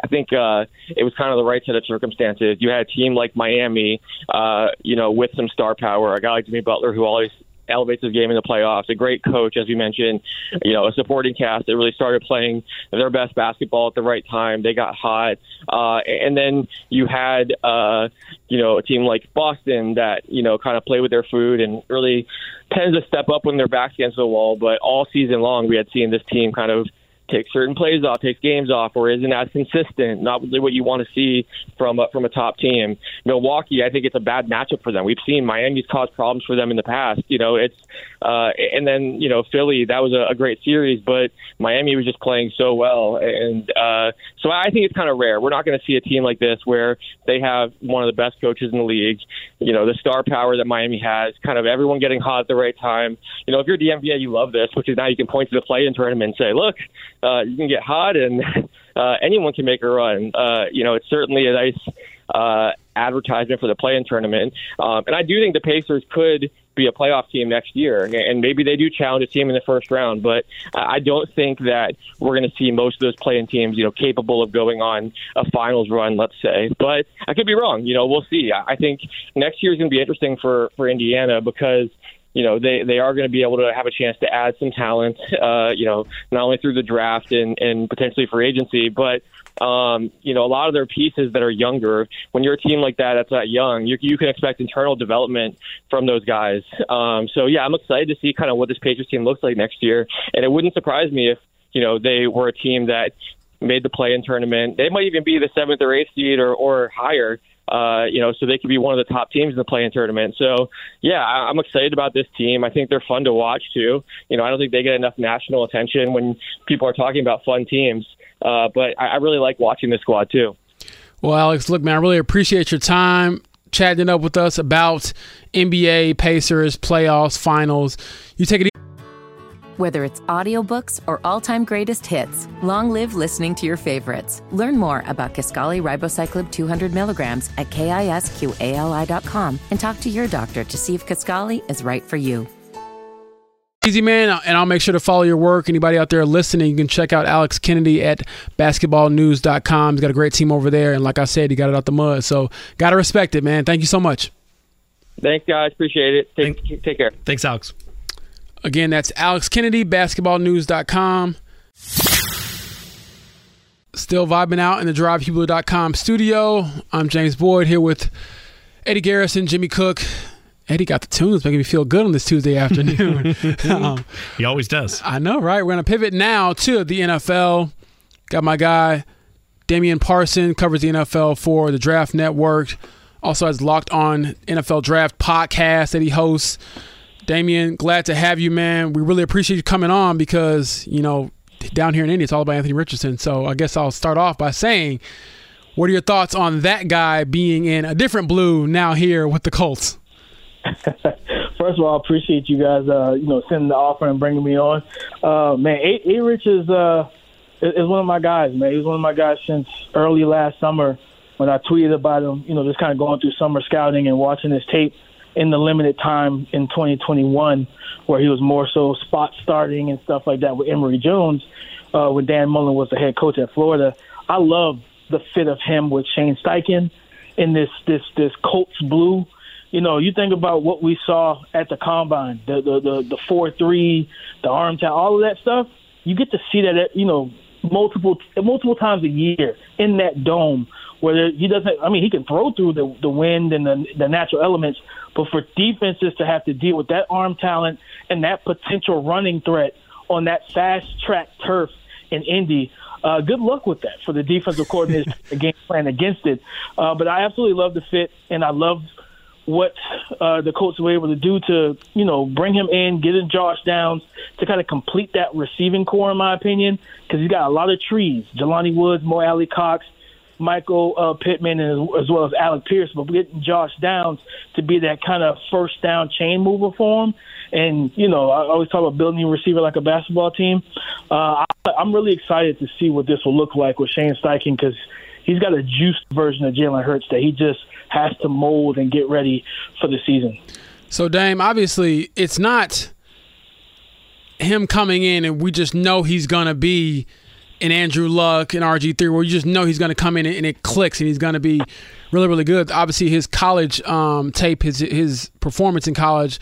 [SPEAKER 5] I think uh, it was kind of the right set of circumstances. You had a team like Miami, uh, you know, with some star power, a guy like Jimmy Butler who always elevates his game in the playoffs. A great coach, as you mentioned, you know, a supporting cast that really started playing their best basketball at the right time. They got hot, uh, and then you had, uh, you know, a team like Boston that you know kind of play with their food and really tends to step up when their backs against the wall. But all season long, we had seen this team kind of takes certain plays off, takes games off, or isn't as consistent. Not really what you want to see from a, from a top team. Milwaukee, I think it's a bad matchup for them. We've seen Miami's caused problems for them in the past. You know, it's uh, and then you know Philly, that was a, a great series, but Miami was just playing so well, and uh, so I think it's kind of rare. We're not going to see a team like this where they have one of the best coaches in the league. You know, the star power that Miami has, kind of everyone getting hot at the right time. You know, if you're the NBA, you love this, which is now you can point to the play-in tournament and say, look, uh, you can get hot and (laughs) uh, anyone can make a run. Uh, you know, it's certainly a nice uh, advertisement for the play-in tournament. Um, and I do think the Pacers could be a playoff team next year, and maybe they do challenge a team in the first round. But I don't think that we're going to see most of those playing teams, you know, capable of going on a finals run, let's say. But I could be wrong. You know, we'll see. I think next year is going to be interesting for for Indiana because you know they they are going to be able to have a chance to add some talent uh you know not only through the draft and and potentially for agency but um you know a lot of their pieces that are younger when you're a team like that that's that young you you can expect internal development from those guys um so yeah I'm excited to see kind of what this Pacers team looks like next year and it wouldn't surprise me if you know they were a team that made the play in tournament they might even be the seventh or eighth seed or or higher uh, you know, so they could be one of the top teams in the play-in tournament. So, yeah, I'm excited about this team. I think they're fun to watch too. You know, I don't think they get enough national attention when people are talking about fun teams, uh, but I, I really like watching this squad too.
[SPEAKER 4] Well, Alex, look, man, I really appreciate your time chatting up with us about NBA, Pacers, playoffs, finals. You take it.
[SPEAKER 1] Whether it's audiobooks or all-time greatest hits, long live listening to your favorites. Learn more about Kisqali Ribociclib 200 milligrams at kisqali.com and talk to your doctor to see if Kisqali is right for you.
[SPEAKER 4] Easy man, and I'll make sure to follow your work. Anybody out there listening, you can check out Alex Kennedy at basketballnews.com. He's got a great team over there, and like I said, he got it out the mud. So, gotta respect it, man. Thank you so much.
[SPEAKER 5] Thanks, guys. Appreciate it. Take, Thank, take care.
[SPEAKER 2] Thanks, Alex.
[SPEAKER 4] Again, that's Alex Kennedy, basketballnews.com. Still vibing out in the drivehubler.com studio. I'm James Boyd here with Eddie Garrison, Jimmy Cook. Eddie got the tunes making me feel good on this Tuesday afternoon. (laughs) (laughs)
[SPEAKER 2] um, he always does.
[SPEAKER 4] I know, right? We're going to pivot now to the NFL. Got my guy, Damian Parson, covers the NFL for the Draft Network. Also has Locked On NFL Draft podcast that he hosts. Damian, glad to have you, man. We really appreciate you coming on because, you know, down here in Indy, it's all about Anthony Richardson. So I guess I'll start off by saying, what are your thoughts on that guy being in a different blue now here with the Colts? (laughs)
[SPEAKER 6] First of all, I appreciate you guys, uh, you know, sending the offer and bringing me on. Uh, man, A. Rich is uh, is one of my guys, man. He's one of my guys since early last summer when I tweeted about him. You know, just kind of going through summer scouting and watching his tape in the limited time in 2021 where he was more so spot starting and stuff like that with Emory Jones uh, when Dan Mullen was the head coach at Florida. I love the fit of him with Shane Steichen in this this this Colts blue. You know, you think about what we saw at the combine, the the the, the four three, the arm tap, all of that stuff. You get to see that, you know, multiple multiple times a year in that dome where he doesn't. I mean, he can throw through the the wind and the the natural elements, but for defenses to have to deal with that arm talent and that potential running threat on that fast track turf in Indy. Uh, good luck with that for the defensive coordinator (laughs) the game plan against it. Uh, but I absolutely love the fit, and I love what uh, the Colts were able to do to, you know, bring him in, get in Josh Downs to kind of complete that receiving core, in my opinion, because he's got a lot of trees. Jelani Woods, Mo Alie-Cox, Michael uh, Pittman, and as, as well as Alec Pierce, but getting Josh Downs to be that kind of first down chain mover for him. And, you know, I always talk about building a receiver like a basketball team. Uh, I, I'm really excited to see what this will look like with Shane Steichen because he's got a juiced version of Jalen Hurts that he just – has to mold and get ready for the season.
[SPEAKER 4] So, Dame, obviously, it's not him coming in and we just know he's going to be an Andrew Luck and RG3 where you just know he's going to come in and it clicks and he's going to be really, really good. Obviously, his college um, tape, his his performance in college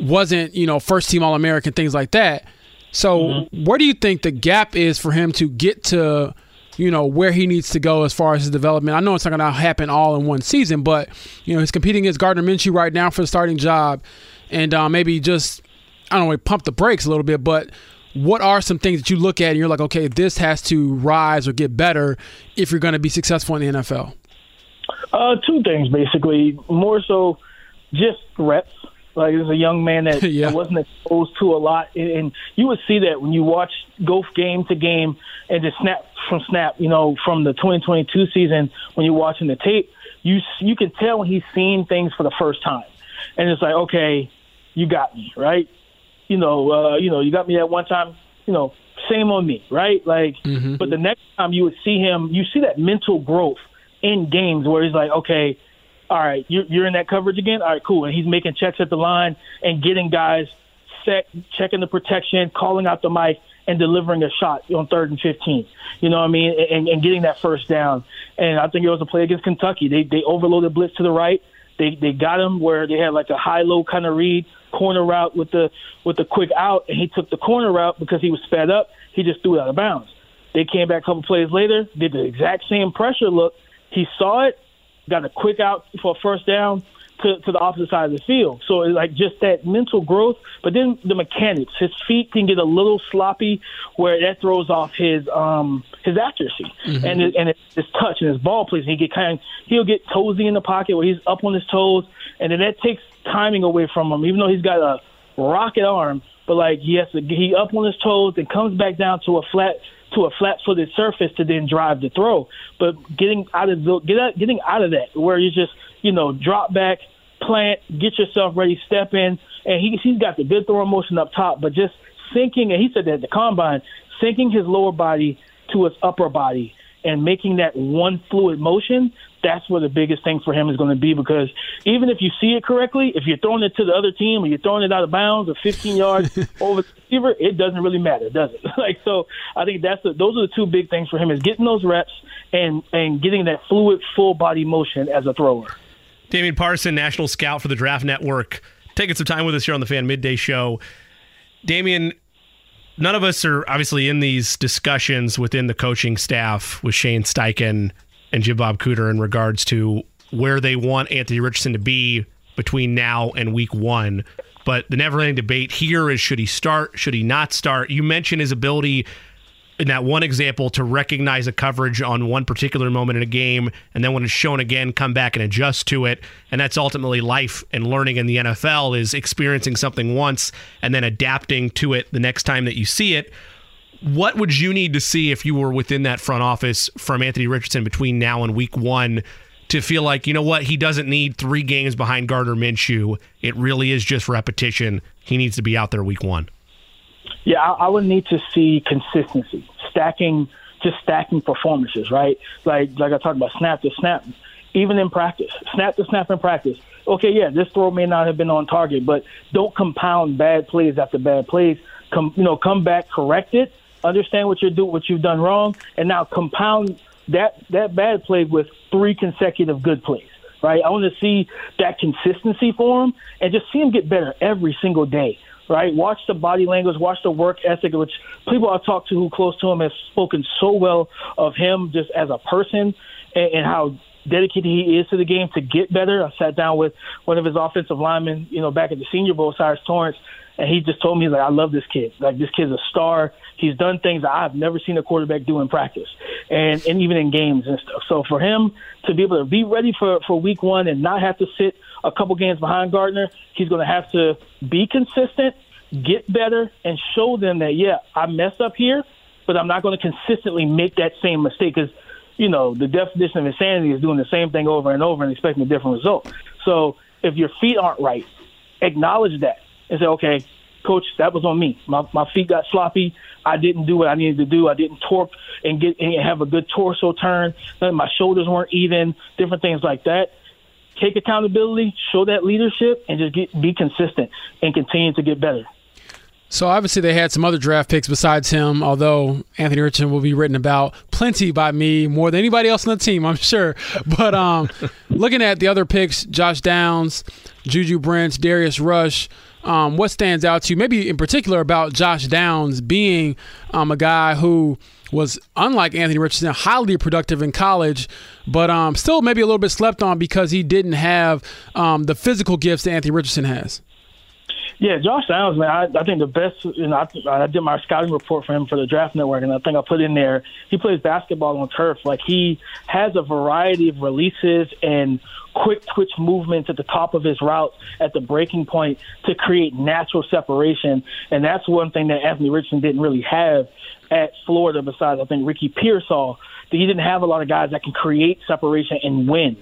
[SPEAKER 4] wasn't, you know, first team All American, things like that. So, mm-hmm. where do you think the gap is for him to get to – you know where he needs to go as far as his development. I know it's not going to happen all in one season, but you know he's competing against Gardner Minshew right now for the starting job, and uh, maybe just I don't know, pump the brakes a little bit. But what are some things that you look at and you're like, okay, this has to rise or get better if you're going to be successful in the NFL?
[SPEAKER 6] Uh, two things basically. More so, just reps. Like as a young man that, (laughs) yeah. that wasn't exposed to a lot, and you would see that when you watch go game to game and just snap from snap. You know, from the 2022 season when you're watching the tape, you you can tell when he's seeing things for the first time, and it's like, okay, you got me right. You know, uh, you know, you got me that one time. You know, same on me, right? Like, mm-hmm. but the next time you would see him, you see that mental growth in games where he's like, okay, all right, you're, you're in that coverage again. All right, cool. And he's making checks at the line and getting guys set, checking the protection, calling out the mic, and delivering a shot on third and 15. You know what I mean? And, and getting that first down. And I think it was a play against Kentucky. They they overloaded blitz to the right. They they got him where they had like a high low kind of read corner route with the with the quick out, and he took the corner route because he was sped up. He just threw it out of bounds. They came back a couple plays later, did the exact same pressure look. He saw it, got a quick out for a first down to, to the opposite side of the field. So it's like just that mental growth, but then the mechanics. His feet can get a little sloppy, where that throws off his um his accuracy mm-hmm. and his, and his touch and his ball placement. He get kind of he'll get toesy in the pocket where he's up on his toes, and then that takes timing away from him. Even though he's got a rocket arm, but like he has to he up on his toes and comes back down to a flat to a flat-footed surface to then drive the throw. But getting out of the, get out, getting out of that where you just you know drop back, plant, get yourself ready, step in, and he he's got the good throwing motion up top, but just sinking. And he said that at the combine, sinking his lower body to his upper body and making that one fluid motion, that's where the biggest thing for him is going to be because even if you see it correctly, if you're throwing it to the other team or you're throwing it out of bounds or 15 yards (laughs) over the receiver, it doesn't really matter, does it? (laughs) like so, I think that's the, those are the two big things for him is getting those reps and and getting that fluid full body motion as a thrower.
[SPEAKER 2] Damian Parson, national scout for the Draft Network, taking some time with us here on the Fan Midday Show. Damian, none of us are obviously in these discussions within the coaching staff with Shane Steichen and Jim Bob Cooter in regards to where they want Anthony Richardson to be between now and week one. But the never ending debate here is should he start? Should he not start? You mentioned his ability in that one example to recognize a coverage on one particular moment in a game and then when it's shown again come back and adjust to it and that's ultimately life and learning in the NFL is experiencing something once and then adapting to it the next time that you see it what would you need to see if you were within that front office from Anthony Richardson between now and week 1 to feel like you know what he doesn't need 3 games behind Gardner Minshew it really is just repetition he needs to be out there week 1
[SPEAKER 6] yeah, I, I would need to see consistency, stacking, just stacking performances, right? Like like I talked about, snap to snap, even in practice, snap to snap in practice. Okay, yeah, this throw may not have been on target, but don't compound bad plays after bad plays. Come, you know, come back, correct it, understand what you're doing, what you've done wrong, and now compound that that bad play with three consecutive good plays right? I want to see that consistency for him and just see him get better every single day right? Watch the body language, watch the work ethic, which people I've talked to who close to him have spoken so well of him just as a person and, and how dedicated he is to the game to get better. I sat down with one of his offensive linemen, you know, back at the Senior Bowl, Cyrus Torrence, and he just told me like, I love this kid. Like this kid's a star. He's done things that I've never seen a quarterback do in practice, and and even in games and stuff. So for him to be able to be ready for for Week One and not have to sit a couple games behind Gardner, he's going to have to be consistent, get better, and show them that yeah, I messed up here, but I'm not going to consistently make that same mistake because you know, the definition of insanity is doing the same thing over and over and expecting a different result. So if your feet aren't right, acknowledge that and say, okay, coach, that was on me. My my feet got sloppy. I didn't do what I needed to do. I didn't torque and get and have a good torso turn. My shoulders weren't even. Different things like that. Take accountability, show that leadership, and just get be consistent and continue to get better.
[SPEAKER 4] So obviously they had some other draft picks besides him, although Anthony Richardson will be written about plenty by me more than anybody else on the team, I'm sure. (laughs) But um, looking at the other picks, Josh Downs, Juju Brents, Darius Rush, um, what stands out to you, maybe in particular about Josh Downs being um, a guy who was unlike Anthony Richardson, highly productive in college, but um, still maybe a little bit slept on because he didn't have um, the physical gifts that Anthony Richardson has.
[SPEAKER 6] Yeah, Josh Downs, man. I, I think the best. You know, I, I did my scouting report for him for the Draft Network, and I think I put in there. He plays basketball on turf. Like he has a variety of releases and quick twitch movements at the top of his route at the breaking point to create natural separation, and that's one thing that Anthony Richardson didn't really have at Florida. Besides, I think Ricky Pearsall, that he didn't have a lot of guys that can create separation and win.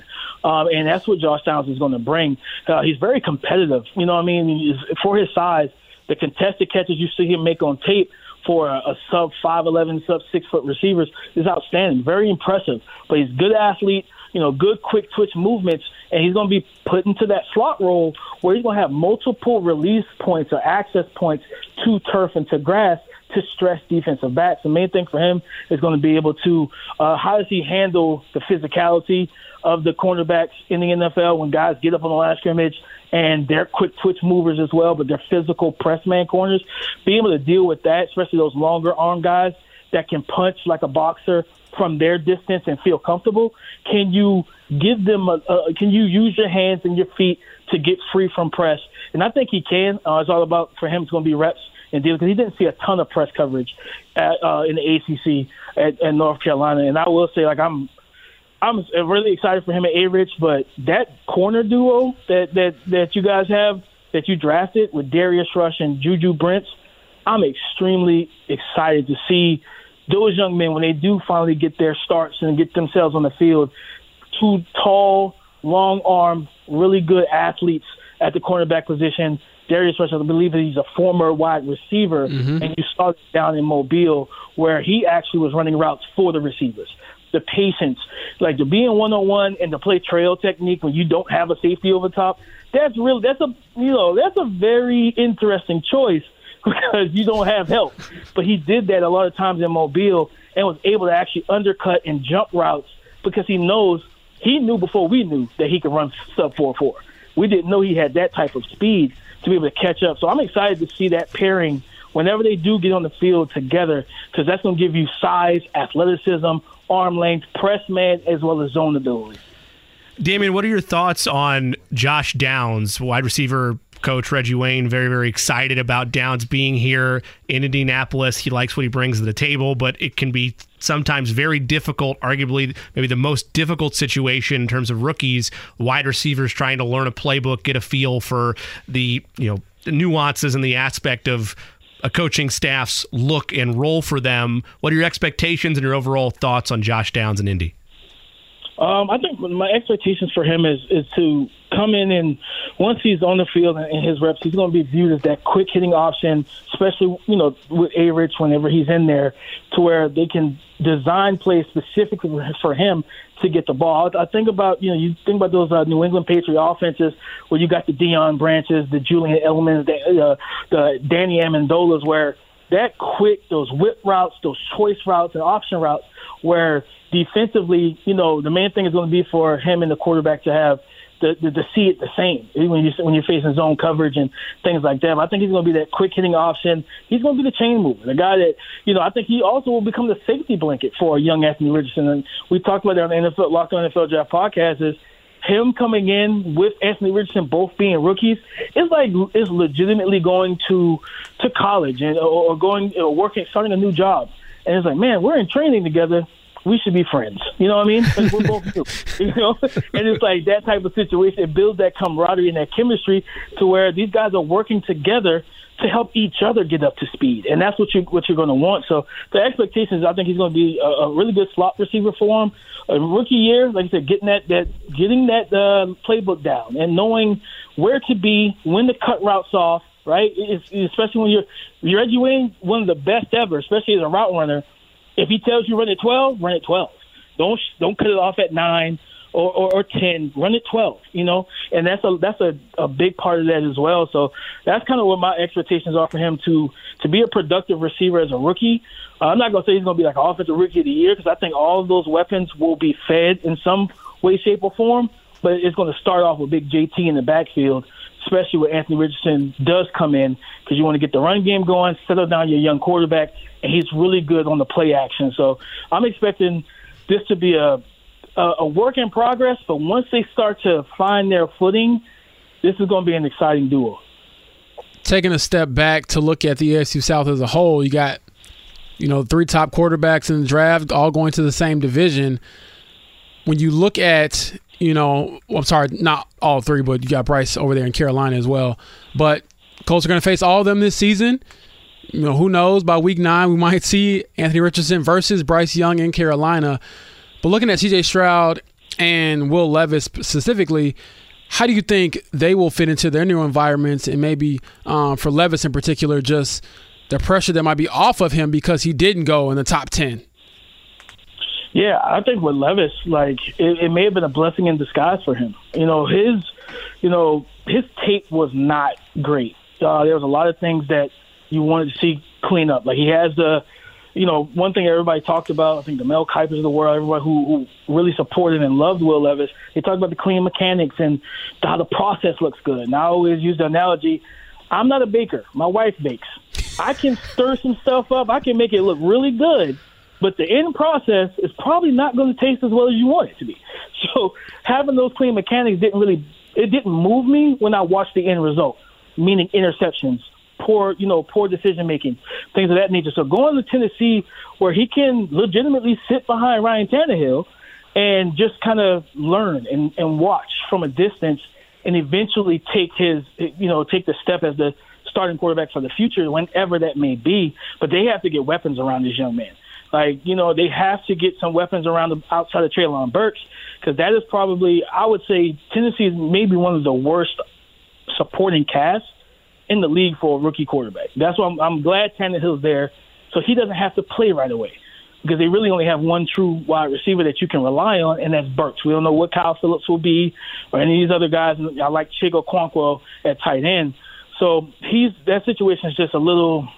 [SPEAKER 6] Um, and that's what Josh Downs is going to bring. Uh, he's very competitive. You know what I mean? He's, for his size, the contested catches you see him make on tape for a, a sub 5'11, sub 6 foot receivers is outstanding. Very impressive. But he's a good athlete, you know, good quick twitch movements, and he's going to be put into that slot role where he's going to have multiple release points or access points to turf and to grass to stress defensive backs. The main thing for him is going to be able to uh, how does he handle the physicality of the cornerbacks in the NFL when guys get up on the line scrimmage and they're quick twitch movers as well, but they're physical press man corners. Being able to deal with that, especially those longer arm guys that can punch like a boxer from their distance and feel comfortable. Can you give them a, a can you use your hands and your feet to get free from press? And I think he can. Uh, it's all about for him. It's going to be reps and deals because he didn't see a ton of press coverage at, uh, in the ACC at, at North Carolina. And I will say, like I'm I'm really excited for him at A Rich, but that corner duo that that that you guys have that you drafted with Darius Rush and Juju Brents, I'm extremely excited to see those young men when they do finally get their starts and get themselves on the field. Two tall, long arm, really good athletes at the cornerback position. Darius Rush, I believe he's a former wide receiver, mm-hmm. and you saw it down in Mobile where he actually was running routes for the receivers the patience, like to be in one on one and to play trail technique when you don't have a safety over top. That's really that's a you know that's a very interesting choice because you don't have help. But he did that a lot of times in Mobile and was able to actually undercut and jump routes because he knows he knew before we knew that he could run sub four four. We didn't know he had that type of speed to be able to catch up. So I'm excited to see that pairing whenever they do get on the field together because that's going to give you size, athleticism, arm length, press man, as well as zone ability.
[SPEAKER 2] Damian, what are your thoughts on Josh Downs, wide receiver coach Reggie Wayne? Very, very excited about Downs being here in Indianapolis. He likes what he brings to the table, but it can be sometimes very difficult, arguably maybe the most difficult situation in terms of rookies, wide receivers trying to learn a playbook, get a feel for the, you know, nuances and the aspect of a coaching staff's look and role for them. What are your expectations and your overall thoughts on Josh Downs and Indy?
[SPEAKER 6] Um, I think my expectations for him is is to come in and once he's on the field and his reps, he's going to be viewed as that quick hitting option, especially you know with A Rich whenever he's in there, to where they can design plays specifically for him to get the ball. I think about you know you think about those uh, New England Patriot offenses where you got the Deion Branches, the Julian Edelmans, the, uh, the Danny Amendolas, where that quick those whip routes, those choice routes, and option routes, where defensively, you know, the main thing is going to be for him and the quarterback to have to, to, to see it the same when you when you're facing zone coverage and things like that. But I think he's going to be that quick hitting option. He's going to be the chain mover, the guy that you know. I think he also will become the safety blanket for young Anthony Richardson. And we talked about that on the NFL Locked On NFL Draft podcast. Is him coming in with Anthony Richardson both being rookies is like is legitimately going to to college and or going or working starting a new job. And it's like, man, we're in training together we should be friends. You know what I mean? Like we're both new, (laughs) you know, and it's like that type of situation. It builds that camaraderie and that chemistry to where these guys are working together to help each other get up to speed, and that's what you what you're going to want. So the expectations, I think he's going to be a, a really good slot receiver for him. A rookie year, like I said, getting that that getting that uh, playbook down and knowing where to be when to cut routes off. Right, it's, especially when you're you're Reggie one of the best ever, especially as a route runner if he tells you run at 12, run at 12. Don't don't cut it off at nine or, or, or ten. Run at 12. You know, and that's a that's a, a big part of that as well. So that's kind of what my expectations are for him to to be a productive receiver as a rookie. Uh, I'm not gonna say he's gonna be like an offensive rookie of the year because I think all of those weapons will be fed in some way, shape, or form. But it's going to start off with big JT in the backfield especially when Anthony Richardson does come in, because you want to get the run game going, settle down your young quarterback, and he's really good on the play action. So I'm expecting this to be a a, a work in progress, but once they start to find their footing, this is going to be an exciting duo.
[SPEAKER 4] Taking a step back to look at the AFC South as a whole, you got you know three top quarterbacks in the draft, all going to the same division. When you look at you know, I'm sorry, not all three, but you got Bryce over there in Carolina as well. But Colts are going to face all of them this season. You know, who knows? By week nine, we might see Anthony Richardson versus Bryce Young in Carolina. But looking at CJ Stroud and Will Levis specifically, how do you think they will fit into their new environments? And maybe um, for Levis in particular, just the pressure that might be off of him because he didn't go in the top 10?
[SPEAKER 6] Yeah, I think with Levis, like it, it may have been a blessing in disguise for him. You know, his, you know, his tape was not great. Uh, there was a lot of things that you wanted to see clean up. Like he has the, you know, one thing everybody talked about. I think the Mel Kipers of the world, everybody who, who really supported and loved Will Levis, they talked about the clean mechanics and how the process looks good. And I always use the analogy. I'm not a baker. My wife bakes. I can stir some stuff up. I can make it look really good but the end process is probably not going to taste as well as you want it to be. (laughs) So having those clean mechanics didn't really it didn't move me when I watched the end result, meaning interceptions, poor you know poor decision making, things of that nature. So going to Tennessee where he can legitimately sit behind Ryan Tannehill and just kind of learn and, and watch from a distance and eventually take his you know take the step as the starting quarterback for the future whenever that may be. But they have to get weapons around this young man. Like, you know, they have to get some weapons around the outside of Treylon Burks because that is probably, I would say, Tennessee is maybe one of the worst supporting casts in the league for a rookie quarterback. That's why I'm, I'm glad Tannehill's there, so he doesn't have to play right away because they really only have one true wide receiver that you can rely on, and that's Burks. We don't know what Kyle Philips will be or any of these other guys. I like Chig Okonkwo at tight end. So he's that situation is just a little,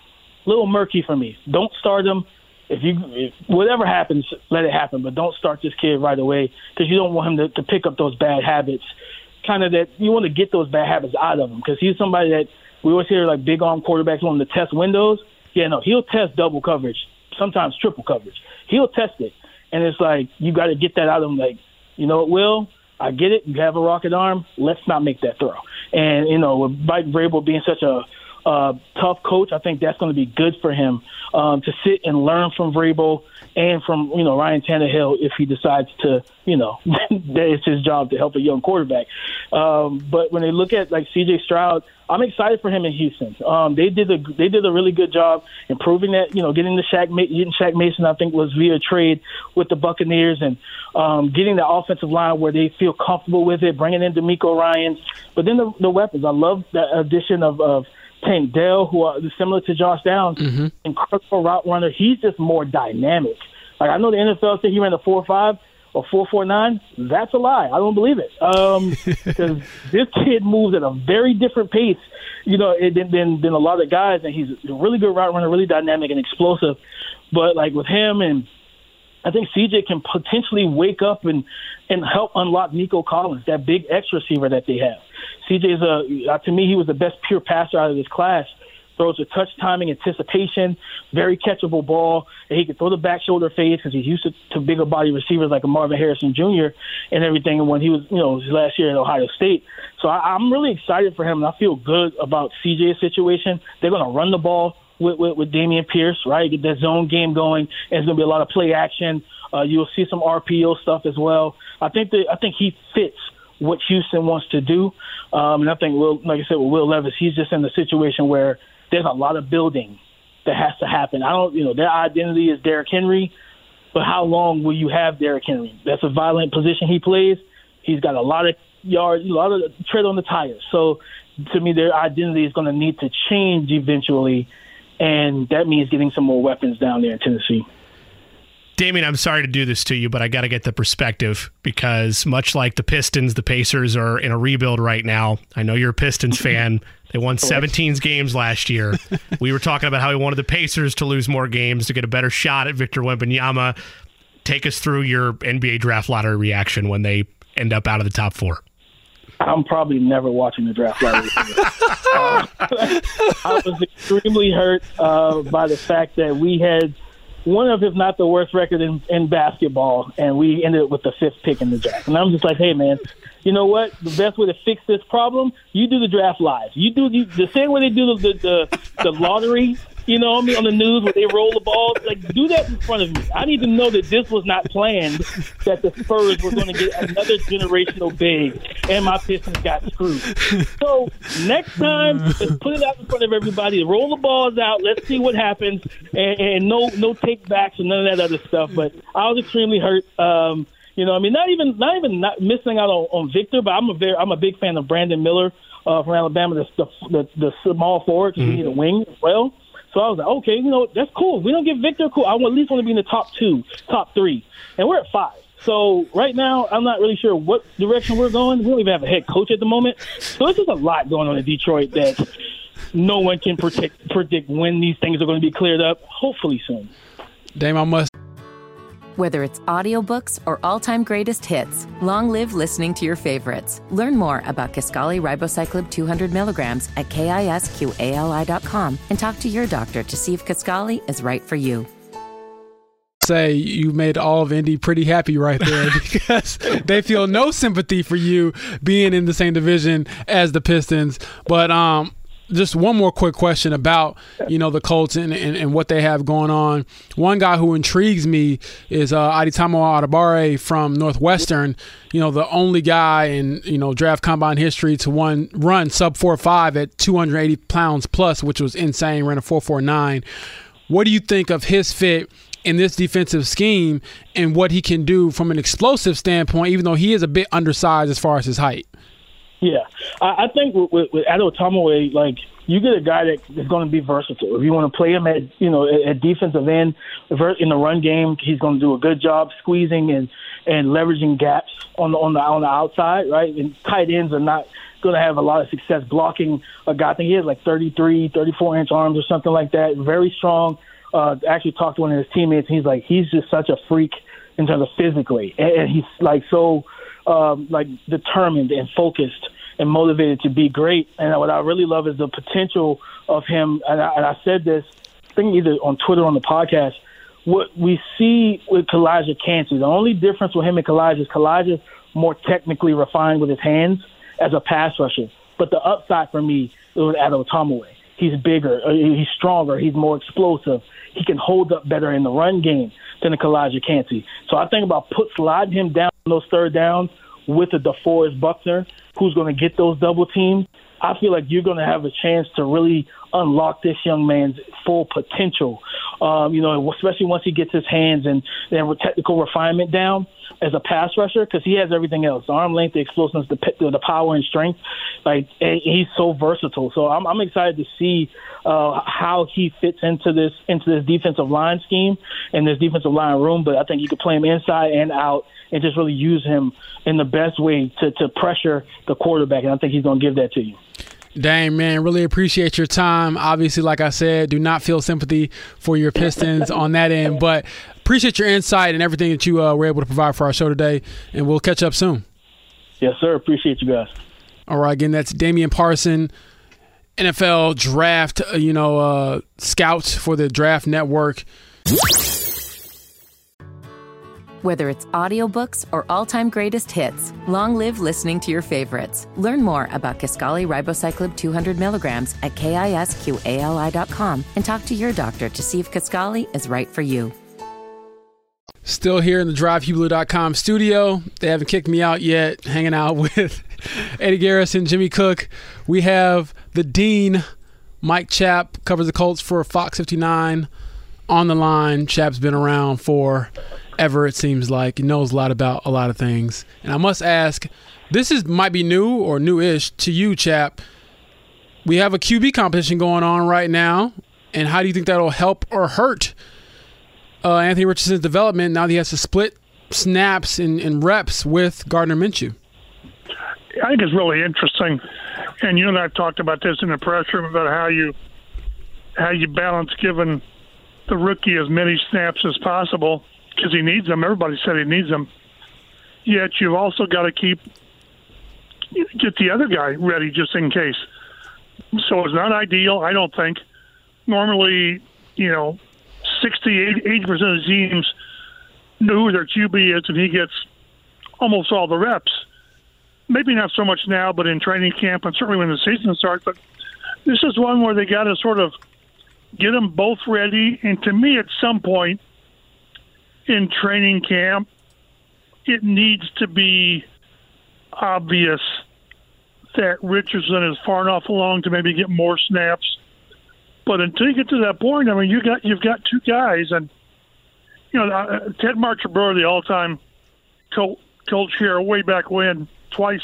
[SPEAKER 6] little murky for me. Don't start him if you if whatever happens, let it happen, but don't start this kid right away because you don't want him to, to pick up those bad habits. Kind of that you want to get those bad habits out of him because he's somebody that we always hear like big arm quarterbacks want to test windows. Yeah, no, he'll test double coverage, sometimes triple coverage. He'll test it, and it's like you got to get that out of him. Like, you know, it will. I get it. You have a rocket arm. Let's not make that throw. And you know, with Mike Vrabel being such a uh, tough coach, I think that's going to be good for him um, to sit and learn from Vrabel and from you know Ryan Tannehill if he decides to you know (laughs) that it's his job to help a young quarterback. Um, but when they look at like C.J. Stroud, I'm excited for him in Houston. Um, they did a they did a really good job improving that you know getting the Shaq getting Shaq Mason I think was via trade with the Buccaneers and um, getting the offensive line where they feel comfortable with it, bringing in DeMeco Ryans, but then the, the weapons. I love the addition of, of Tank Dell, who are similar to Josh Downs, mm-hmm. incredible route runner. He's just more dynamic. Like I know the NFL said he ran a four five or four four nine. That's a lie. I don't believe it. Um, (laughs) because this kid moves at a very different pace, you know, than, than than a lot of guys, and he's a really good route runner, really dynamic and explosive. But like with him and I think CJ can potentially wake up and and help unlock Nico Collins, that big X receiver that they have. CJ is a uh, to me he was the best pure passer out of this class. Throws a touch timing, anticipation, very catchable ball, and he can throw the back shoulder fades because he's used to, to bigger body receivers like a Marvin Harrison Jr. and everything. And when he was, you know, his last year at Ohio State, so I, I'm really excited for him, and I feel good about CJ's situation. They're going to run the ball with, with, with Dameon Pierce, right? Get that zone game going. And it's going to be a lot of play action. Uh, you'll see some RPO stuff as well. I think that I think he fits what Houston wants to do. Um, and I think, Will, like I said, with Will Levis, he's just in the situation where there's a lot of building that has to happen. I don't, you know, their identity is Derrick Henry, but how long will you have Derrick Henry? That's a violent position he plays. He's got a lot of yards, a lot of tread on the tires. So to me, their identity is going to need to change eventually, and that means getting some more weapons down there in Tennessee.
[SPEAKER 2] Damian, I'm sorry to do this to you, but I got to get the perspective because much like the Pistons, the Pacers are in a rebuild right now. I know you're a Pistons (laughs) fan. They won 17 games last year. (laughs) we were talking about how we wanted the Pacers to lose more games to get a better shot at Victor Wembanyama. Take us through your NBA draft lottery reaction when they end up out of the top four.
[SPEAKER 6] I'm probably never watching the draft lottery. (laughs) uh, I was extremely hurt uh, by the fact that we had – one of, if not the worst record in, in basketball, and we ended up with the fifth pick in the draft. And I'm just like, hey, man, you know what? The best way to fix this problem, you do the draft live. You do the, the same way they do the the, the, the lottery you know I mean, on the news where they roll the ball. Like, do that in front of me. I need to know that this was not planned, that the Spurs were going to get another generational big, and my Pistons got screwed. So next time, let's put it out in front of everybody. Roll the balls out. Let's see what happens, and, and no no take backs and none of that other stuff. But I was extremely hurt. Um, you know, I mean, not even not even not missing out on, on Victor, but I'm a very I'm a big fan of Brandon Miller uh, from Alabama, the the, the, the small forward, mm-hmm. he's a wing as well. So I was like, okay, you know, that's cool. We don't get Victor, cool. I at least want to be in the top two, top three, and we're at five. So right now, I'm not really sure what direction we're going. We don't even have a head coach at the moment. So there's just a lot going on in Detroit that no one can predict predict when these things are going to be cleared up. Hopefully soon.
[SPEAKER 4] Dame, I must
[SPEAKER 1] whether it's audiobooks or all-time greatest hits, long live listening to your favorites. Learn more about Kisqali Ribociclib 200 milligrams at kisqali.com and talk to your doctor to see if Kisqali is right for you.
[SPEAKER 4] Say you made all of Indy pretty happy right there (laughs) because they feel no sympathy for you being in the same division as the Pistons. But um, just one more quick question about you know the Colts and, and, and, what they have going on. One guy who intrigues me is uh, Adetomiwa Adebawore from Northwestern. You know the only guy in you know draft combine history to one run sub four five at 280 pounds plus, which was insane. Ran a four four nine. What do you think of his fit? in this defensive scheme and what he can do from an explosive standpoint, even though he is a bit undersized as far as his height.
[SPEAKER 6] Yeah, I, I think with, with, with Tomaway, like you get a guy that is going to be versatile. If you want to play him at you know at defensive end in the run game, he's going to do a good job squeezing and and leveraging gaps on the on the on the outside, right? And tight ends are not going to have a lot of success blocking a guy. I think he has like 33, 34 inch arms or something like that. Very strong. Uh, actually talked to one of his teammates. And He's like he's just such a freak in terms of physically, and, and he's like so um, like determined and focused and motivated to be great. And what I really love is the potential of him. And I, and I said this, I think either on Twitter or on the podcast. What we see with Calijah Kancey, the only difference with him and Calijah is Calijah's more technically refined with his hands as a pass rusher. But the upside for me is with Ado Tomaway. He's bigger, uh, he's stronger, he's more explosive. He can hold up better in the run game than the Calijah Kancey. So I think about put sliding him down those third downs with a DeForest Buckner who's going to get those double teams. I feel like you're going to have a chance to really unlock this young man's full potential. Um, you know, especially once he gets his hands and then with technical refinement down as a pass rusher, because he has everything else: arm length, the explosiveness, the, the power and strength. Like he's so versatile. So I'm, I'm excited to see uh, how he fits into this into this defensive line scheme and this defensive line room. But I think you could play him inside and out and just really use him in the best way to, to pressure the quarterback. And I think he's going to give that to you.
[SPEAKER 4] Dang, man, really appreciate your time. Obviously, like I said, do not feel sympathy for your Pistons on that end, but appreciate your insight and everything that you uh, were able to provide for our show today, and we'll catch up soon.
[SPEAKER 6] Yes, sir. Appreciate you guys.
[SPEAKER 4] All right, again, that's Damian Parson, NFL draft, uh, you know, uh, scout for the Draft Network.
[SPEAKER 1] Whether it's audiobooks or all-time greatest hits, long live listening to your favorites. Learn more about Kisqali Ribociclib 200 milligrams at kisqali.com and talk to your doctor to see if Kisqali is right for you.
[SPEAKER 4] Still here in the DriveHubler.com studio. They haven't kicked me out yet. Hanging out (laughs) with Eddie Garrison, Jimmy Cook. We have the Dean, Mike Chapp, covers the Colts for Fox 59 on the line. Chapp's been around for ever, it seems like. He knows a lot about a lot of things. And I must ask, this is might be new or new-ish to you, Chap. We have a QB competition going on right now. And how do you think that'll help or hurt uh, Anthony Richardson's development now that he has to split snaps and, and reps with Gardner Minshew?
[SPEAKER 7] I think it's really interesting. And you and I've talked about this in the press room about how you how you balance giving the rookie as many snaps as possible because he needs them. Everybody said he needs them. Yet you've also got to keep get the other guy ready just in case. So it's not ideal, I don't think. Normally, you know, 60, 80 percent of teams know who their QB is, and he gets almost all the reps. Maybe not so much now, but in training camp and certainly when the season starts. But this is one where they got to sort of get them both ready. And to me, at some point in training camp, it needs to be obvious that Richardson is far enough along to maybe get more snaps. But until you get to that point, I mean, you got you've got two guys, and you know uh, Ted Marchibroda, the all-time coach here way back when, twice.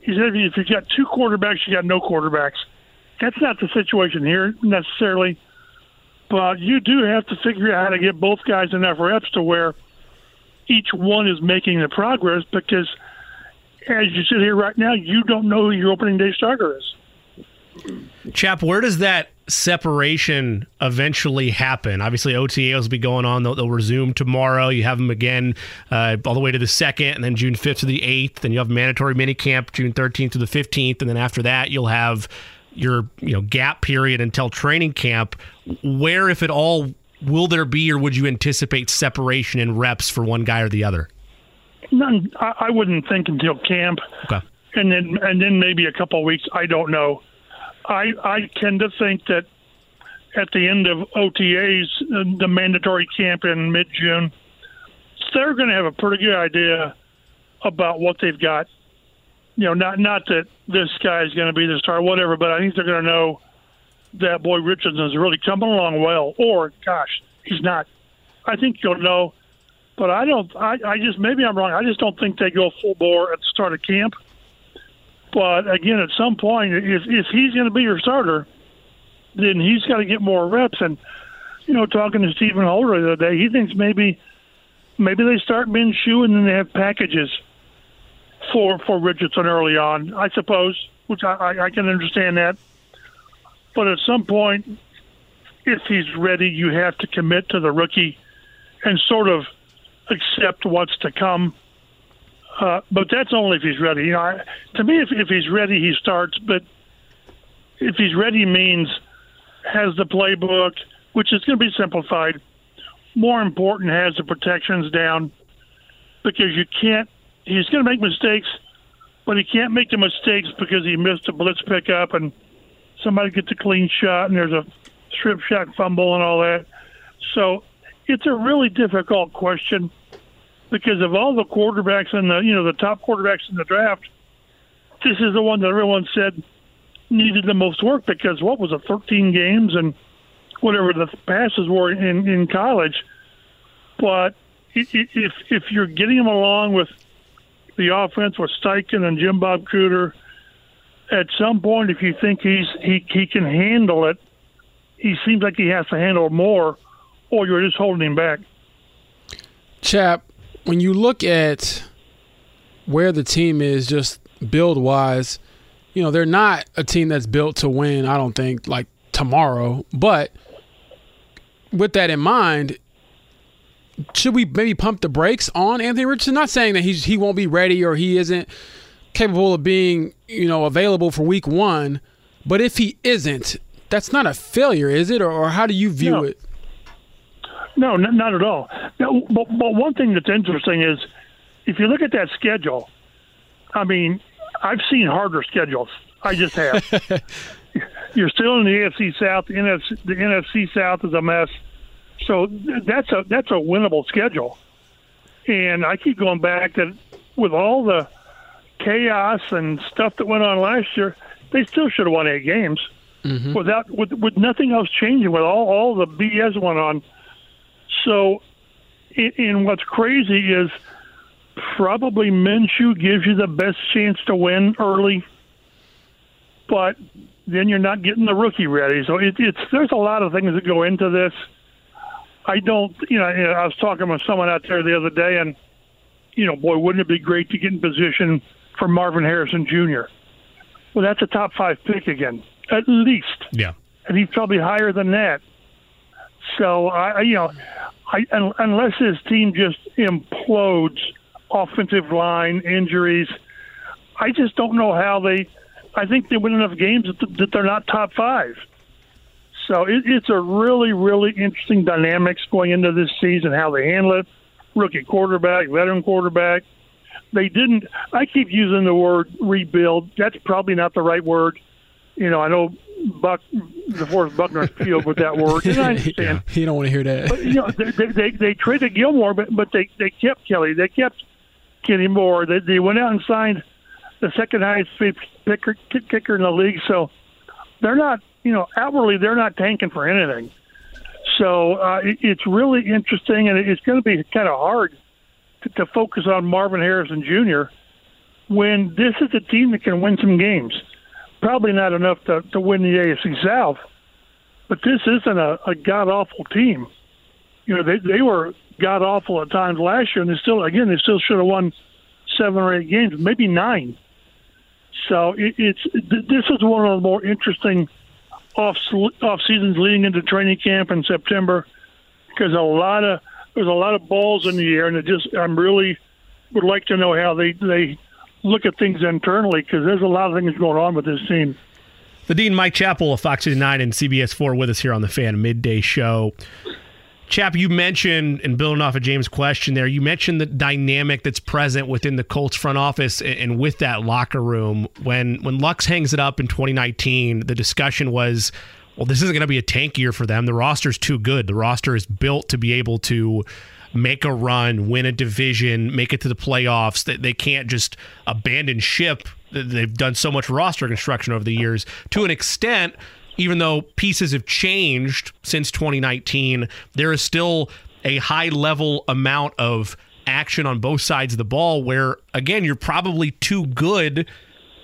[SPEAKER 7] He said if you've got two quarterbacks, you got no quarterbacks. That's not the situation here necessarily, but you do have to figure out how to get both guys enough reps to where each one is making the progress because as you sit here right now, you don't know who your opening day starter is.
[SPEAKER 2] Chap, where does that separation eventually happen? Obviously, OTAs will be going on. They'll, they'll resume tomorrow. You have them again uh, all the way to the 2nd, and then June 5th to the 8th. Then you have mandatory minicamp June 13th to the 15th. And then after that, you'll have your you know gap period until training camp. Where, if at all, will there be, or would you anticipate separation in reps for one guy or the other?
[SPEAKER 7] None. I, I wouldn't think until camp,
[SPEAKER 2] Okay.
[SPEAKER 7] and then and then maybe a couple of weeks. I don't know. I I tend to think that at the end of OTAs, uh, the mandatory camp in mid June, they're going to have a pretty good idea about what they've got. You know, not not that this guy is going to be the star, whatever, but I think they're going to know that boy Richardson is really coming along well, or gosh, he's not. I think you'll know, but I don't. I, I just maybe I'm wrong. I just don't think they go full bore at the start of camp. But again, at some point, if if he's going to be your starter, then he's got to get more reps. And you know, talking to Stephen Holder the other day, he thinks maybe maybe they start Ben Minshew and then they have packages for for Richardson early on. I suppose, which I, I, can understand that. But at some point, if he's ready, you have to commit to the rookie and sort of accept what's to come. Uh, but that's only if he's ready. You know, I, to me, if, if he's ready, he starts. But if he's ready means has the playbook, which is going to be simplified. More important, has the protections down because you can't. He's going to make mistakes, but he can't make the mistakes because he missed a blitz pickup and somebody gets a clean shot and there's a strip shot fumble and all that. So it's a really difficult question because of all the quarterbacks in the you know the top quarterbacks in the draft, this is the one that everyone said needed the most work because what was it, 13 games and whatever the passes were in in college. But if if you're getting them along with the offense with Steichen and Jim Bob Cooter, at some point, if you think he's he he can handle it, he seems like he has to handle more, or you're just holding him back.
[SPEAKER 4] Chap, when you look at where the team is just build wise, you know, they're not a team that's built to win, I don't think, like tomorrow. But with that in mind, should we maybe pump the brakes on Anthony Richardson? Not saying that he's he won't be ready or he isn't capable of being you know available for Week One, but if he isn't, that's not a failure, is it? Or, or how do you view
[SPEAKER 7] No.
[SPEAKER 4] it?
[SPEAKER 7] No, n- not at all. No, but, but one thing that's interesting is if you look at that schedule, I mean, I've seen harder schedules. I just have. (laughs) You're still in the AFC South. The NFC, the NFC South is a mess. So that's a that's a winnable schedule. And I keep going back that with all the chaos and stuff that went on last year, they still should have won eight games. Mm-hmm. Without with with nothing else changing, with all all the BS went on. So, and and what's crazy is probably Minshew gives you the best chance to win early, but then you're not getting the rookie ready. So it, it's there's a lot of things that go into this. I don't, you know, I was talking with someone out there the other day, and you know, boy, wouldn't it be great to get in position for Marvin Harrison Jr. Well, that's a top five pick again, at least
[SPEAKER 2] Yeah.
[SPEAKER 7] and he's probably higher than that. So I, you know, I un, unless his team just implodes, offensive line injuries, I just don't know how they. I think they win enough games that, that they're not top five. So it, it's a really, really interesting dynamics going into this season. How they handle it, rookie quarterback, veteran quarterback. They didn't. I keep using the word rebuild. That's probably not the right word. You know, I know Buck, DeForest Buckner's peeled with that word. And I (laughs) understand.
[SPEAKER 4] You don't want to hear that.
[SPEAKER 7] But you know, they, they, they, they traded Gilmore, but but they they kept Kelly. They kept Kenny Moore. They they went out and signed the second highest paid kicker kicker in the league. So they're not, you know, outwardly they're not tanking for anything. So uh, it, it's really interesting, and it's going to be kind of hard to, to focus on Marvin Harrison Jr. when this is a team that can win some games. Probably not enough to, to win the AFC South, but this isn't a, a god awful team. You know, they they were god awful at times last year, and they still again they still should have won seven or eight games, maybe nine. So it, it's th- this is one of the more interesting off off seasons leading into training camp in September because a lot of there's a lot of balls in the air, and it just I'm really would like to know how they they look at things internally because there's a lot of things going on with this team.
[SPEAKER 2] The Dean Mike Chappell of Fox 9 and CBS 4 with us here on the Fan Midday Show. Chap, you mentioned, and building off of James' question there, you mentioned the dynamic that's present within the Colts front office and, with that locker room. When when Lux hangs it up in 2019, the discussion was, well, this isn't going to be a tank year for them. The roster's too good. The roster is built to be able to make a run, win a division, make it to the playoffs. They, they can't just abandon ship. They've done so much roster construction over the years. To an extent, even though pieces have changed since 2019, there is still a high level amount of action on both sides of the ball where, again, you're probably too good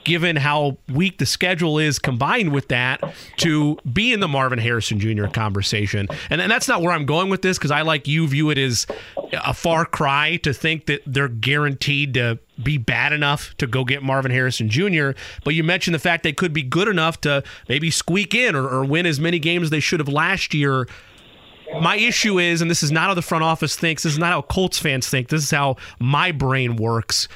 [SPEAKER 2] given how weak the schedule is combined with that to be in the Marvin Harrison Jr. conversation. And, and that's not where I'm going with this because I, like you, view it as a far cry to think that they're guaranteed to be bad enough to go get Marvin Harrison Jr. But you mentioned the fact they could be good enough to maybe squeak in or, or win as many games as they should have last year. My issue is, and this is not how the front office thinks, this is not how Colts fans think, this is how my brain works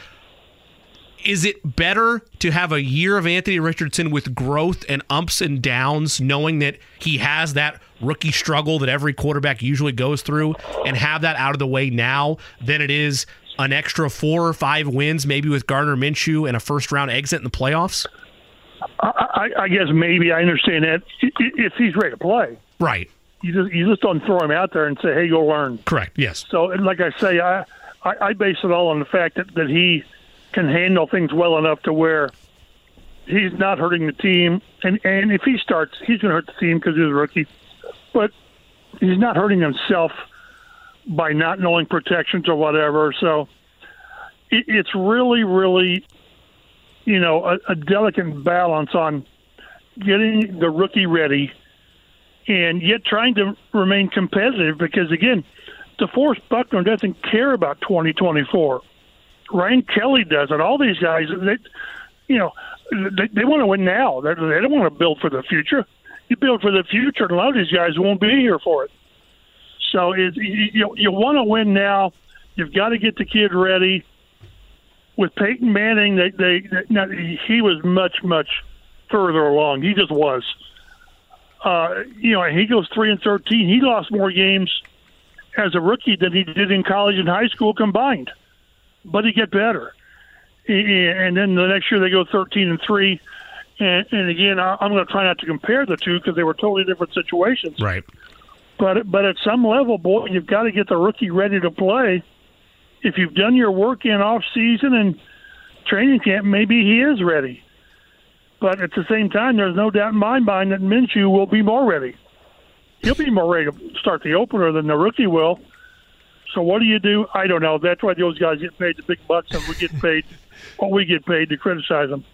[SPEAKER 2] is it better to have a year of Anthony Richardson with growth and ups and downs, knowing that he has that rookie struggle that every quarterback usually goes through, and have that out of the way now than it is an extra four or five wins, maybe with Gardner Minshew and a first round exit in the playoffs?
[SPEAKER 7] I, I, guess maybe I understand that if he's ready to play.
[SPEAKER 2] Right.
[SPEAKER 7] You just you just don't throw him out there and say, "Hey, go learn."
[SPEAKER 2] Correct. Yes.
[SPEAKER 7] So, like I say, I, I I base it all on the fact that that he can handle things well enough to where he's not hurting the team, and and if he starts, he's going to hurt the team because he's a rookie, but he's not hurting himself by not knowing protections or whatever. So, it, it's really, really, you know, a, a delicate balance on getting the rookie ready and yet trying to remain competitive because again, DeForest Buckner doesn't care about 2024. Ryan Kelly does it. All these guys, they, you know, they, they want to win now. They, they don't want to build for the future. You build for the future, and a lot of these guys won't be here for it. So it, you you want to win now. You've got to get the kid ready. With Peyton Manning, they they, they he was much much further along. He just was. Uh, you know, he goes three and thirteen. He lost more games as a rookie than he did in college and high school combined. But he get better, and then the next year they go thirteen and three. And, and again, I'm going to try not to compare the two because they were totally different situations.
[SPEAKER 2] Right.
[SPEAKER 7] But but at some level, boy, you've got to get the rookie ready to play. If you've done your work in off season and training camp, maybe he is ready. But at the same time, there's no doubt in my mind that Minshew will be more ready. He'll be more ready to start the opener than the rookie will. So what do you do? I don't know. That's why those guys get paid the big bucks, and we get (laughs) paid what we get paid to criticize them.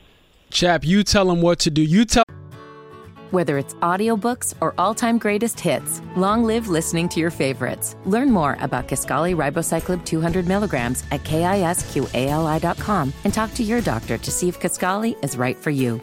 [SPEAKER 4] Chap, you tell them what to do. You tell.
[SPEAKER 1] Whether it's audiobooks or all-time greatest hits, long live listening to your favorites. Learn more about Kisqali Ribociclib 200 milligrams at kisqali.com and talk to your doctor to see if Kisqali is right for you.